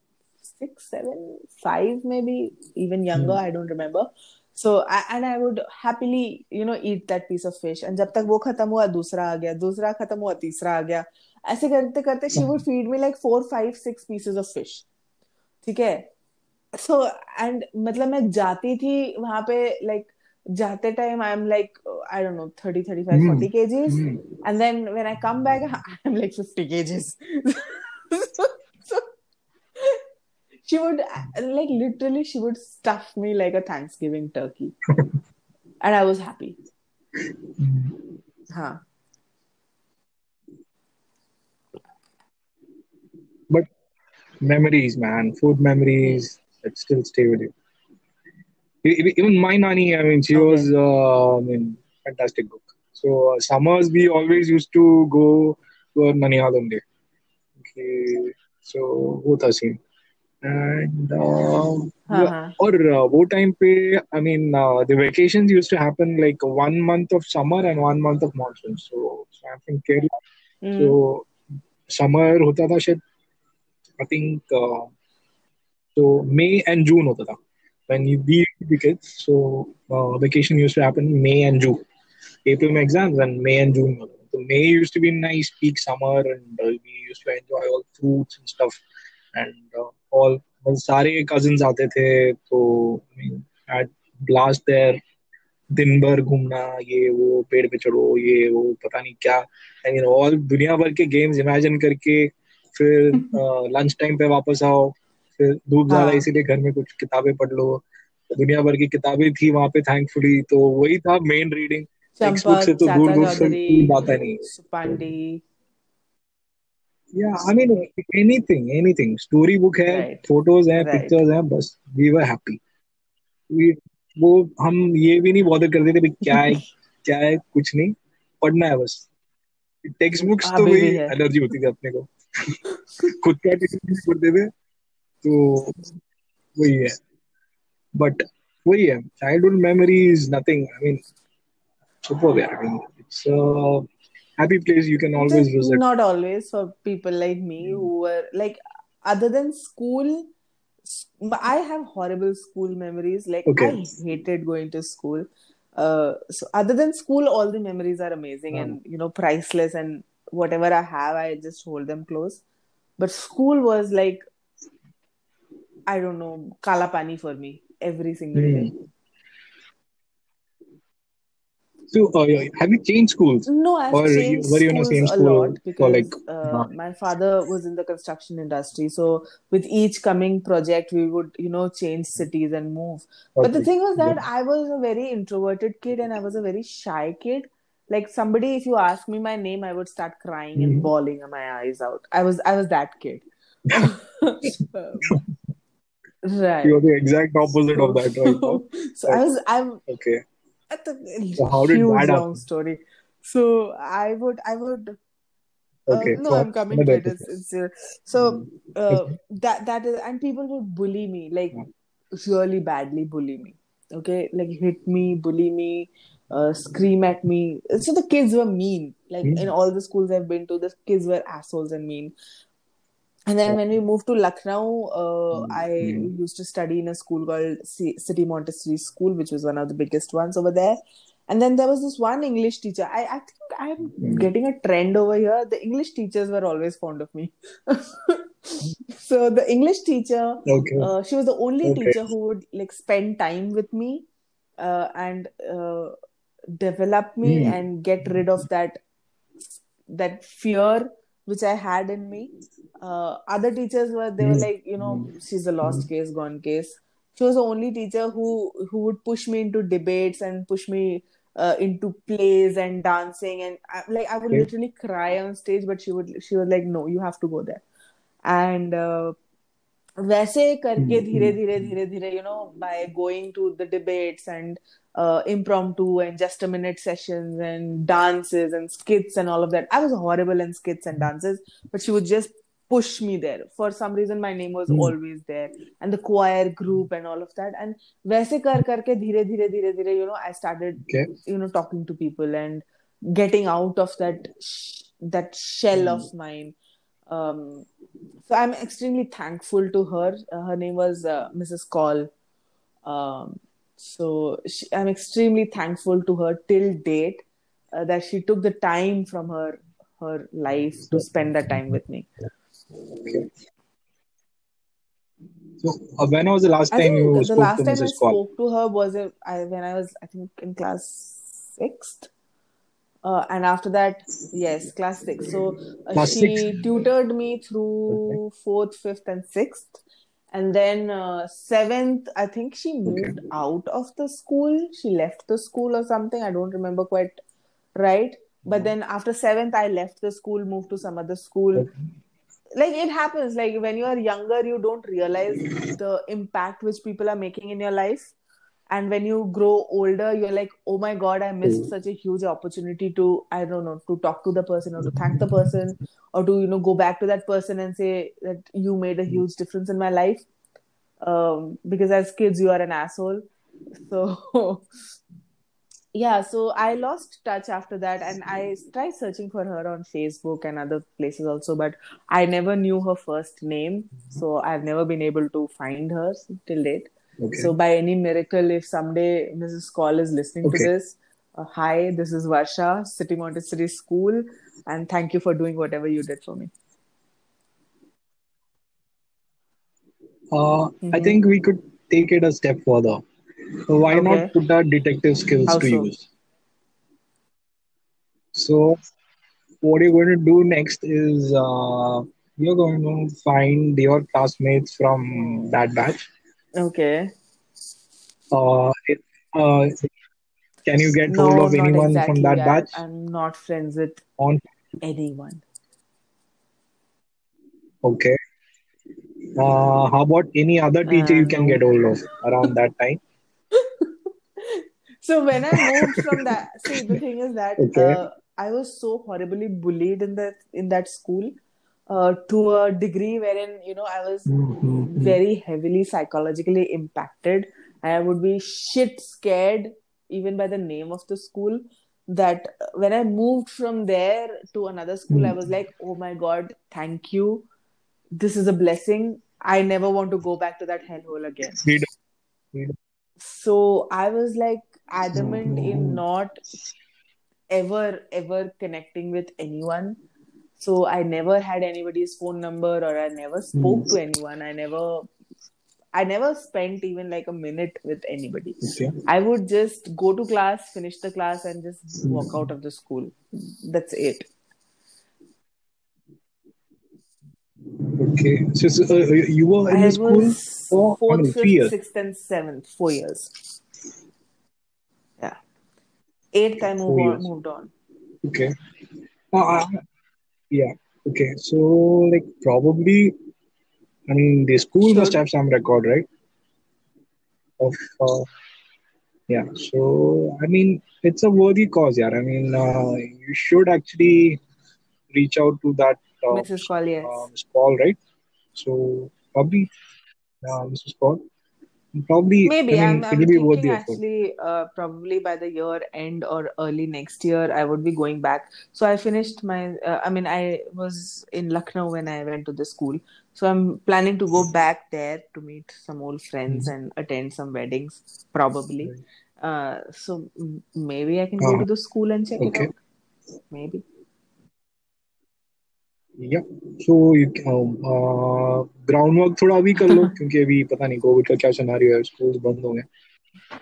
six seven five में be even younger I don't remember so and I would happily you know eat that piece of fish and जब तक वो खत्म हुआ दूसरा आ गया दूसरा खत्म हुआ तीसरा आ गया ऐसे करते करते she would feed me like four five six pieces of fish ठीक है? सो एंड मतलब मैं जाती थी वहाँ पे लाइक जाते time I am like I don't know 30 35 40 kgs and then when I come back I am like 50 kgs she would like literally she would stuff me like a Thanksgiving turkey. And I was happy. Hmm. huh. But memories man. Food memories that still stay with you. Even my nanny I mean she okay. was uh, I mean fantastic cook. So uh, summers we always used to go to our Nanihal only. Okay. So वो था scene and uh, uh-huh. or uh, wo time pe i mean uh, the vacations used to happen like one month of summer and one month of monsoon. So, so i'm from kerala. Mm. so summer hota tha shayad i think uh, so may and june hota tha. When we the kids so uh, vacation used to happen may and june. April mein exams and may and june. Hota so may used to be nice peak summer and uh, we used to enjoy all fruits and stuff. And uh, all सारे cousins आते थे तो I mean had blast there दिन भर घूमना ये वो पेड़ पे चढ़ो ये वो पता नहीं क्या। आई मीन ऑल दुनिया भर के गेम्स इमेजिन करके फिर लंच टाइम पे वापस आओ फिर धूप ज़्यादा हाँ। इसीलिए घर में कुछ किताबें पढ़ लो। दुनिया भर की किताबें थी वहाँ पे थैंकफुली तो वही था मेन रीडिंग टेक्स्ट बुक से तो दूर दूर से बात नहीं। या I mean anything anything story book है फ़ोटोज़ हैं पिक्चर्स हैं बस वी वर हैप्पी वी वो हम ये भी नहीं बॉदर करते थे भाई क्या है क्या है कुछ नहीं. पढ़ना है बस. टेक्स्ट बुक्स तो भी वही एलर्जी होती थी अपने को. खुद का नहीं करते थे तो वही है. बट वही है childhood memory is nothing I mean yeah. I mean, it's a happy place you can always visit. not always for people like me who were like other than school i have horrible school memories like Okay. i hated going to school uh so other than school all the memories are amazing Um. and you know priceless and whatever i have i just hold them close but school was like i don't know kala pani for me every single day Hmm. So, uh, have you changed schools? No, I've Or changed were you in the same a school lot for, because like, uh, my father was in the construction industry. So with each coming project, we would, you know, change cities and move. But the thing was that I was a very introverted kid and I was a very shy kid. Like somebody, if you ask me my name, I would start crying and Mhm. bawling my eyes out. I was, I was that kid. right. You're the exact opposite of that right now. so I was, I'm Okay. At the So how did huge that long story. So I would, I would Okay. uh, no, so I'm coming to it. It's, it's uh, so uh, that that is, and people would bully me like really badly bully me. Okay, like hit me, bully me, uh, scream at me. So the kids were mean. Like Hmm. in all the schools I've been to, the kids were assholes and mean. And then when we moved to Lucknow, uh, I Hmm. used to study in a school called C- City Montessori School, which was one of the biggest ones over there. And then there was this one English teacher. I, I think I'm Hmm. getting a trend over here. The English teachers were always fond of me. so the English teacher, Okay. uh, she was the only Okay. teacher who would like spend time with me uh, and uh, develop me Hmm. and get rid of that that fear which I had in me. Uh, other teachers were they were Hmm. like you know she's a lost case, gone case. She was the only teacher who who would push me into debates and push me uh, into plays and dancing and I, like I would Okay. literally cry on stage, but she would she was like no, you have to go there. And uh, वैसे करके Hmm. धीरे धीरे धीरे धीरे you know by going to the debates and uh, impromptu and just a minute sessions and dances and skits and all of that. I was horrible in skits and dances, but she would just push me there. For some reason, my name was Hmm. always there, and the choir group and all of that. And वैसे कर करके धीरे धीरे धीरे धीरे you know I started Okay. you know talking to people and getting out of that sh- that shell of mine. um, so I'm extremely thankful to her. Uh, her name was uh, Mrs. Kaul. Um, so she, I'm extremely thankful to her till date uh, that she took the time from her her life to spend that time with me. Okay. So, uh, when was the last I time you the spoke last to time I Mrs. Kaul? spoke to her was uh, I, when I was I think in class sixth. Uh, and after that, yes, class six. So uh, Class she six. tutored me through fourth, fifth, and sixth. And then uh, seventh, I think she moved out of the school. She left the school or something. I don't remember quite right. But then after seventh, I left the school, moved to some other school. Like it happens. Like when you are younger, you don't realize the impact which people are making in your life. And when you grow older, you're like, oh my God, I missed such a huge opportunity to, I don't know, to talk to the person or to thank the person or to, you know, go back to that person and say that you made a huge difference in my life. Um, because as kids, you are an asshole. So, yeah, so I lost touch after that and I tried searching for her on Facebook and other places also, but I never knew her first name. So I've never been able to find her till date. Okay. So, by any miracle, if someday Mrs. Kaul is listening Okay. to this, uh, hi, this is Varsha, City Montessori School, and thank you for doing whatever you did for me. Uh, I Mhm. think we could take it a step further. So why Okay. not put our detective skills How to so? use? So, what you're going to do next is uh, you're going to find your classmates from that batch. Okay. Uh, it, uh, can you get No, hold of anyone exactly. from that I, batch? I'm not friends with On anyone. okay. Uh, how about any other teacher Uh, you can get hold of around that time? So when I moved from that, see, the thing is that Okay. uh, I was so horribly bullied in that in that school. Uh, to a degree wherein you know I was Mm-hmm. very heavily psychologically impacted. I would be shit scared even by the name of the school. That when I moved from there to another school, I was like, "Oh my god, thank you! This is a blessing. I never want to go back to that hellhole again." Freedom. Freedom. So I was like adamant in Mhm. not ever ever connecting with anyone so i never had anybody's phone number or i never spoke to anyone. I never i never spent even like a minute with anybody. Okay. i would just go to class finish the class and just walk out of the school. That's it. Okay. So, so uh, you were in i the school for fourth fifth years. sixth and seventh four years. Yeah. Eighth i moved on moved on. Okay. Uh, uh, yeah. Okay. So, like, probably, I mean, the school must have some record, right? Of, uh, yeah. So, I mean, it's a worthy cause, yeah. I mean, uh, you should actually reach out to that uh, mrs Paul, yes uh, Paul, right? So, probably, uh, Mrs. Paul, probably, Maybe I I'm, mean, I'm it'll be worth thinking actually uh, probably by the year end or early next year I would be going back. So I finished my uh, I mean I was in Lucknow when I went to the school. So I'm planning to go back there to meet some old friends Mhm. and attend some weddings probably. Uh, so maybe I can go Uh, to the school and check it out. Maybe. या so ground work थोड़ा अभी कर लो क्योंकि अभी पता नहीं Covid का क्या सिनारियो है स्कूल्स बंद होंगे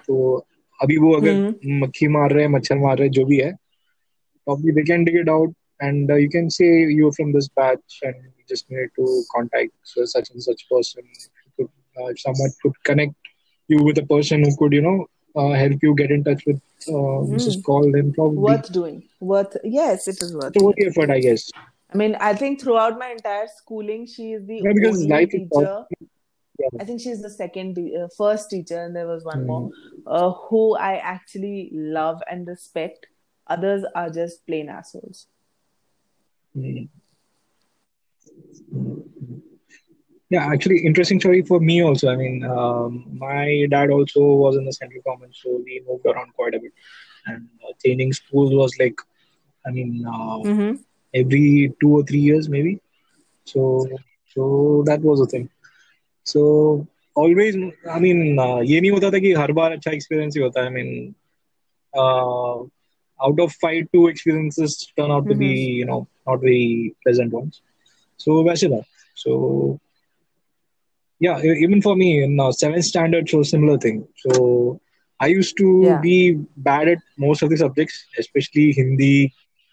तो अभी वो अगर हम्म मक्खी मार रहे हैं मच्छर मार रहे हैं जो भी है probably they can dig it out and uh, you can say you're from this batch and you just need to contact so such and such person if, you could, uh, if someone could connect you with a person who could you know uh, help you get in touch with uh, mrs Mm. call then probably Worth doing. Worth yes, it is worth it's worth doing. the effort i guess I mean, I think throughout my entire schooling, she is the yeah only teacher. yeah. I think she's the second, uh, first teacher, and there was one more Mm. uh, who I actually love and respect. Others are just plain assholes. Mm. Yeah, actually, interesting story for me also. I mean, um, my dad also was in the central government, so we moved around quite a bit. And uh, changing schools was like, I mean, uh, Mm-hmm every two or three years maybe. So, so that was the thing. So always, I mean, uh, ये नहीं होता था कि हर बार अच्छा experience ही होता है. I mean, uh, out of five, two experiences turn out to be, you know, not very pleasant ones. So वैसे था. So yeah, e- even for me in uh, seventh standard, so similar thing. So I used to Yeah. be bad at most of the subjects, especially Hindi,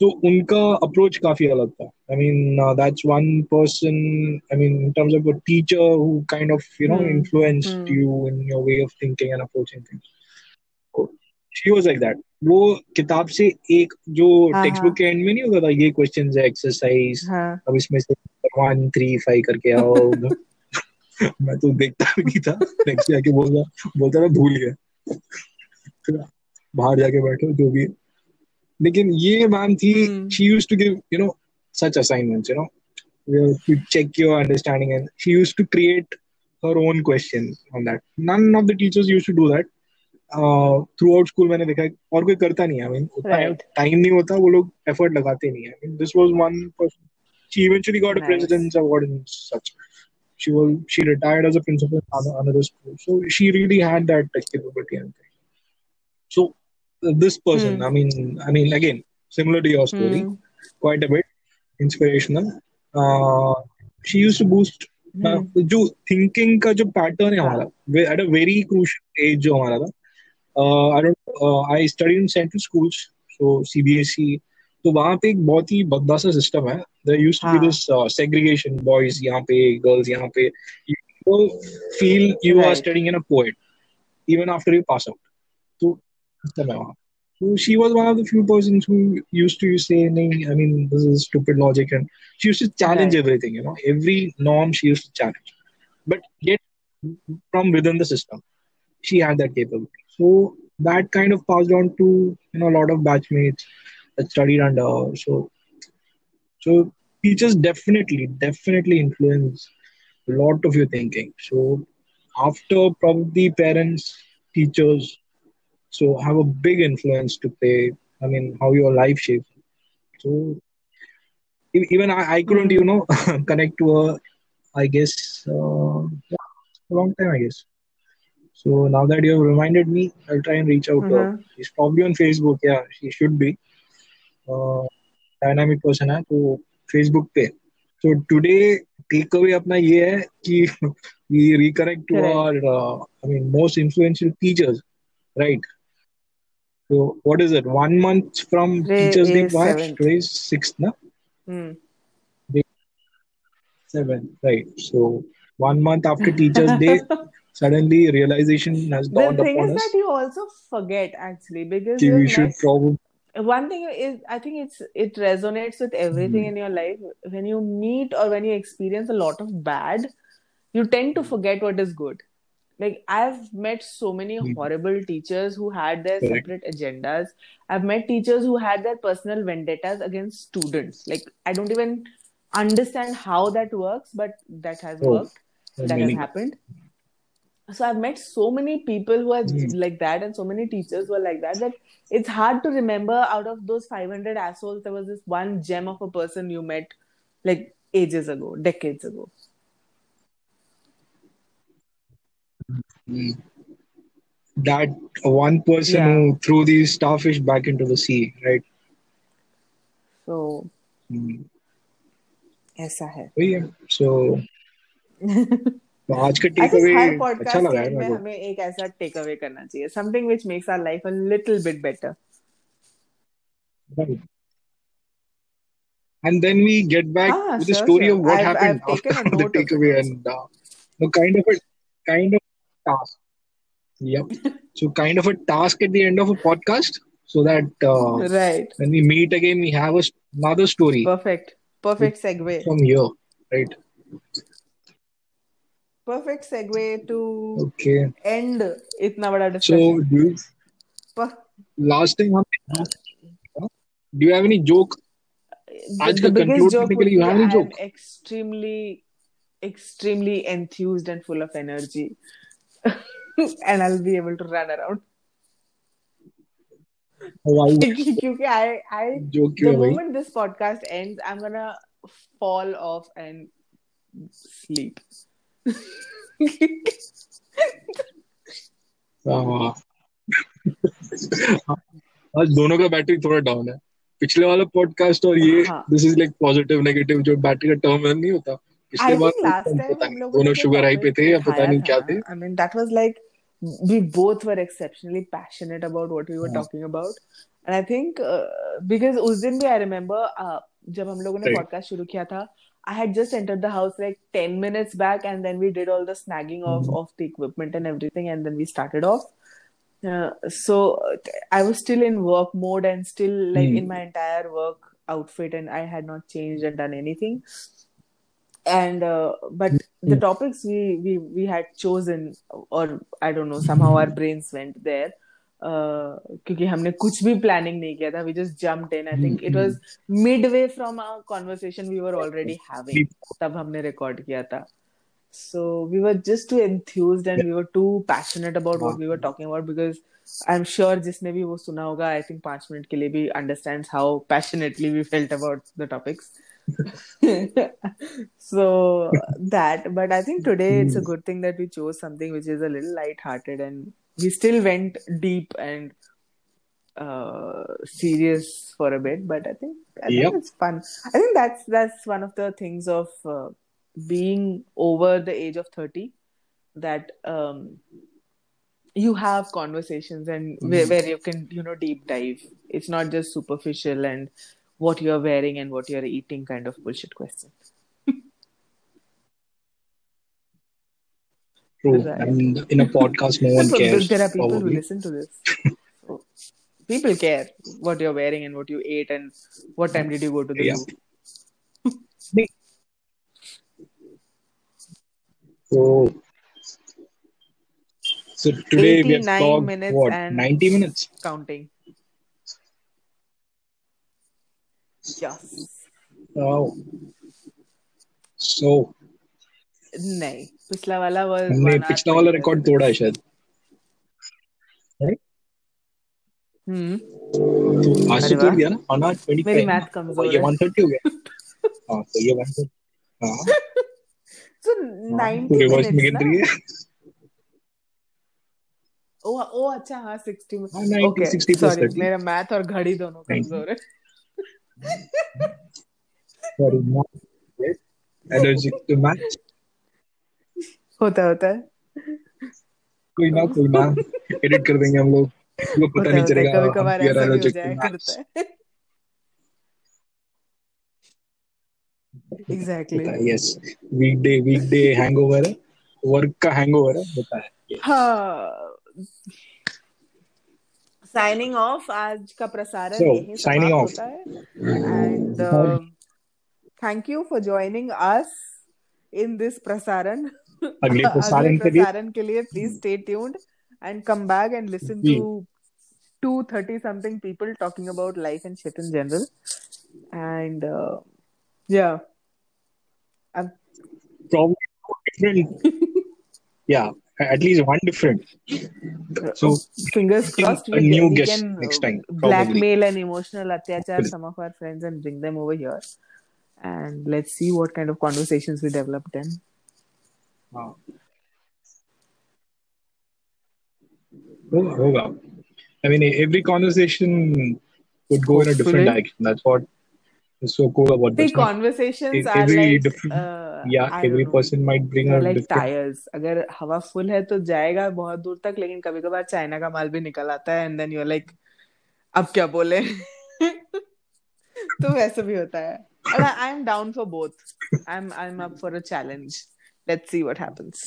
तो उनका approach काफ़ी अलग था। I mean that's one person I mean in terms of a teacher who kind of you know. Influenced. You in your way of thinking and approaching things she was like that वो किताब से एक जो हाँ text हाँ। Book के and में नहीं होता था ये क्वेश्चंस है एक्सरसाइज हाँ। अब इसमें से वन थ्री फाइव करके आओ। मैं तो देखता भी नहीं था। नेक्स्ट जाके बोलता बोलता था भूल गया। बाहर जाके बैठो जो भी है। लेकिन ये मैम थी Hmm. She use to give you know such assignments you know to check your understanding and she used to create her own question on that none of the teachers used to do that uh, throughout school मैंने देखा है और कोई करता नहीं है I mean उतना Right. Time नहीं होता वो लोग एफर्ट लगाते नहीं है I mean, this was one person she eventually got a Nice. president's award and such she was she retired as a principal in another- another school so she really had that capability and thing. so uh, this person Hmm. I mean I mean again similar to your story Hmm. quite a bit inspirational uh, she used to boost uh, Hmm. जो thinking का जो pattern है हाँ हमारा at a very crucial as जो हमारा था I don't I study in central schools so CBSE तो वहां पे एक बहुत ही बदला सा सिस्टम है देयर यूज्ड टू बी हाँ दिस सेग्रीगेशन बॉयज यहाँ पे गर्ल्स यहाँ पे you feel you are right studying in a poet even after you pass so she was one of the few persons who used to say, I mean, this is stupid logic. And she used to challenge right. everything, you know, every norm she used to challenge. But yet, from within the system, she had that capability. So that kind of passed on to, you know, a lot of batchmates that studied under her. So, so teachers definitely, definitely influence a lot of your thinking. So after probably parents, teachers, so have a big influence to play. I mean how your life shapes. So e- even I, I couldn't you hmm know connect to her. I guess uh, yeah, a long time I guess. So now that you have reminded me, I'll try and reach out to her. uh-huh. She's probably on Facebook. Yeah, she should be. Uh, dynamic person है तो Facebook पे. So today takeaway अपना ये है कि we reconnect to correct our uh, I mean most influential teachers, right? so what is it? One month from today Teachers Day is why? Today is sixth, na? hmm. Day seven, right? So one month after Teachers Day, suddenly realization has dawned upon us. the thing is us that you also forget actually because you've we should probably one thing is i think it's it resonates with everything in your life when you meet or when you experience a lot of bad you tend to forget what is good like i've met so many horrible teachers who had their Correct. separate agendas. I've met teachers who had their personal vendettas against students. Like i don't even understand how that works but that has Oh, worked. that has happened. So i've met so many people who are Hmm. like that and so many teachers who are like that that it's hard to remember out of those 500 assholes there was this one gem of a person you met like ages ago decades ago Hmm That one person Yeah. who threw these starfish back into the sea, right? so Hmm. ऐसा है वही है. So तो आज का I take think away हर अच्छा podcast लगा के है एंड में मेरे को. हमें एक ऐसा टेक अवे करना चाहिए something which makes our life a little bit better Right. And then we get back हाँ to the sure story sure of what I've happened I've taken a after the note of it takeaway also and uh, no, kind of a kind of task. Yep. so kind of a task at the end of a podcast, so that uh, right when we meet again, we have a, another story. Perfect. Perfect segue from here, right? Perfect segue to okay end It's bada discussion. So do you, per- last time do you have any joke? The, the biggest joke you have any joke? I'm extremely extremely enthused and full of energy and I'll be able to run around Why क्योंकि I I joke the क्यों है भाई? moment this podcast ends I'm gonna fall off and sleep हाँ। आज दोनों का battery थोड़ा down है पिछले वाला पॉडकास्ट और ये हाँ। This is like positive negative जो बैटरी का टर्म नहीं होता I पिछले बार think last time पता हम नहीं लोगों ने दोनों जो शुगर हाई पे topic थे या पता उठाया नहीं था क्या ना, थे I mean that was like we both were exceptionally passionate about what we were हाँ। talking about and I think uh, because उस दिन भी I remember uh, जब हम लोगों ने Right. podcast शुरू किया था I had just entered the house like 10 minutes back and then we did all the snagging of Mhm. of the equipment and everything and then we started off uh, so uh, I was still in work mode and still like Hmm. in my entire work outfit and I had not changed and done anything and uh, but the Hmm. topics we we we had chosen or I don't know somehow our brains went there uh, क्योंकि हमने कुछ भी planning नहीं किया था we just jumped in I think it was midway from our conversation we were already having तब हमने record किया था so we were just too enthused and we were too passionate about what we were talking about because I'm sure जिसने भी वो सुना होगा I think पांच मिनट के लिए भी understands how passionately we felt about the topics so that but i think today it's a good thing that we chose something which is a little light-hearted and we still went deep and uh serious for a bit but i think i Yep. think it's fun. I think that's that's one of the things of uh, being over the age of 30 that um you have conversations and where, where you can you know deep dive. It's not just superficial and what you're wearing and what you're eating kind of bullshit questions. True. Right. And in a podcast, no one So cares. there are people who listen to this. So people care what you're wearing and what you ate and what time did you go to the Yeah. zoo. So, so today we have talked minutes what and- 90 minutes. Counting. Yes. Wow. So नहीं पिछला वाला was हमने पिछला वाला record तोड़ा है शायद। हम्म। तो आज तो वाह। दिया ना? वन आवर ट्वेंटी मेरी मैथ कमज़ोर ये है। वन थर्टी हो गया। हाँ तो ये वन थर्टी हाँ। So हाँ, 90 तो रिवर्स में गिन रही है। ओ ओ अच्छा हाँ 60 में हाँ, 90, ओके 60 plus सॉरी मेरा मैथ और घड़ी दोनों कमज़ोर है। सॉरी एलर्जिक टू मैथ होता होता। है कोई ना कोई ना। एडिट कर देंगे हम लोग। वो पता नहीं चलेगा कभी कभार ऐसा भी हो जाया करता है। Exactly yes weekday weekday hangover है। वर्क का हैंगओवर है होता है। हाँ। साइनिंग ऑफ़ आज का प्रसारण so, signing off and thank you for joining us in this प्रसारण। अगले प्रसारण के लिए। प्रसारण के लिए please stay tuned and come back and listen to two thirty something people talking about life and shit in general and yeah I'm... probably different. at least one different. So oh, fingers crossed, we, a new we guest can uh, next time. Blackmail probably. and emotional attachment some of our friends and bring them over here, and let's see what kind of conversations we develop then. Wow. Oh, oh wow! I mean, every conversation would go Hopefully. in a different direction. That's what is so cool about the conversations e- are every like different- uh, yeah every know. person might bring a like different tires अगर हवा full है तो जाएगा बहुत दूर तक लेकिन कभी कभार चाइना का माल भी निकल आता है एंड देन यू लाइक अब क्या बोले तो वैसे भी होता है and I, I'm down for both I'm I'm up for a challenge let's see what happens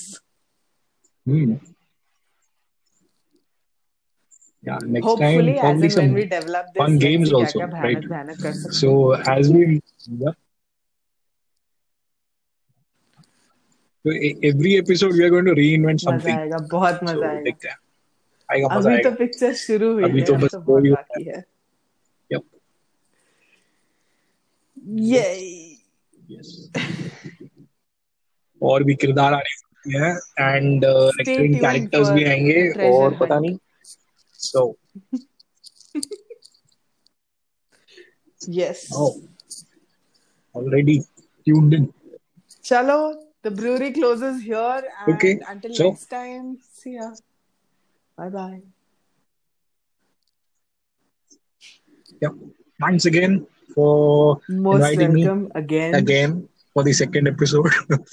hmm. Yeah next hopefully time probably some fun games also, right? so as we yeah. so e- every episode we are going to reinvent something आएगा बहुत so मज़ा आएगा देखते हैं आएगा मज़ा अभी तो आएगा पिक्चर शुरू हुई अभी है तो बस तो बहुत बाकी है Yep. Yay! yes और भी किरदार आने वाले हैं एंड एक्सट्रीम कैरेक्टर्स भी आएँगे और पता नहीं So. yes. Oh. Already tuned in. Chalo, the brewery closes here. okay. Until so. next time, see ya. Bye bye. Yep. Thanks again for Most inviting me again. again for the second episode.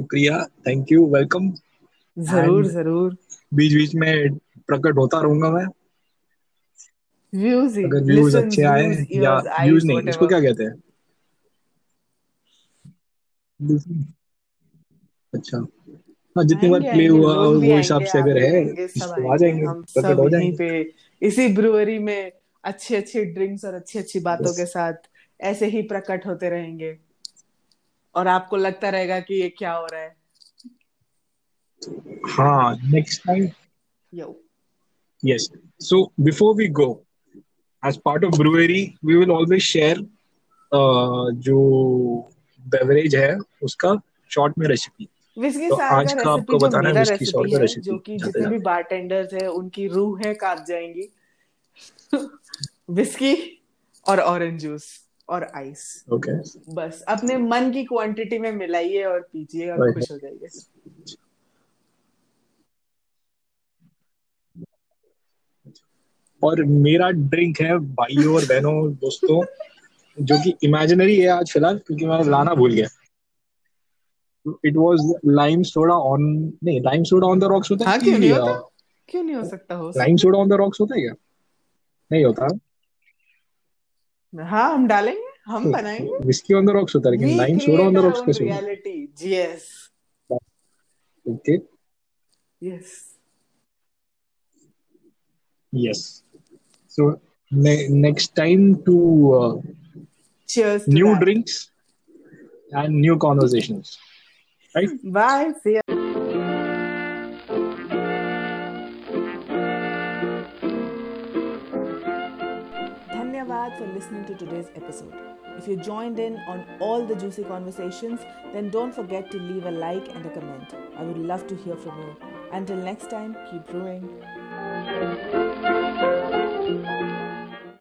Shukriya, thank you, welcome. ज़रूर ज़रूर। बीच बीच में प्रकट होता रहूँगा मैं। Views अगर views अच्छे आए या व्यूज़ नहीं इसको क्या कहते हैं? अच्छा। हाँ जितनी बार प्ले हुआ वो हिसाब से अगर है तो आ। जाएँगे हम प्रकट हो जाएँगे। पे इसी ब्रुअरी में अच्छी अच्छी ड्रिंक्स और अच्छी अच्छी बातों के साथ ऐसे ही प्रकट होते रहेंगे। और आपको लगता रहेगा कि ये क्या हो रहा है। हाँ next time yo Yes. So before we go, as part of brewery, we will always share uh, जो beverage है उसका short में रेसिपी विस्की तो आज का आपको बताना है विस्की सॉर रेसिपी का रेसिपी जो कि जितने भी बारटेंडर्स हैं उनकी रूह है काँप जाएँगी। विस्की और ऑरेंज जूस और आइस ओके बस अपने मन की क्वांटिटी में मिलाइए और पीजिए और. खुश हो जाइए। और मेरा ड्रिंक है भाइयों और बहनों दोस्तों जो कि इमेजिनरी है आज फ़िलहाल क्योंकि मैं लाना भूल गया। It was lime soda on नहीं lime soda on the rocks होता हाँ है क्यों नहीं होता? क्यों नहीं हो सकता हो lime soda on the rocks होता है क्या? नहीं होता। हाँ हम डालेंगे हम बनाएँगे। विस्की ऑन द रॉक्स होता है लेकिन lime soda on the rocks कैसे reality. Yes. Okay yes. Yes. So ne- next time to uh, cheers to new that. drinks and new conversations right bye see ya Dhanyavad for listening to today's episode. If you joined in on all the juicy conversations, then don't forget to leave a like and a comment. I would love to hear from you. Until next time, keep brewing.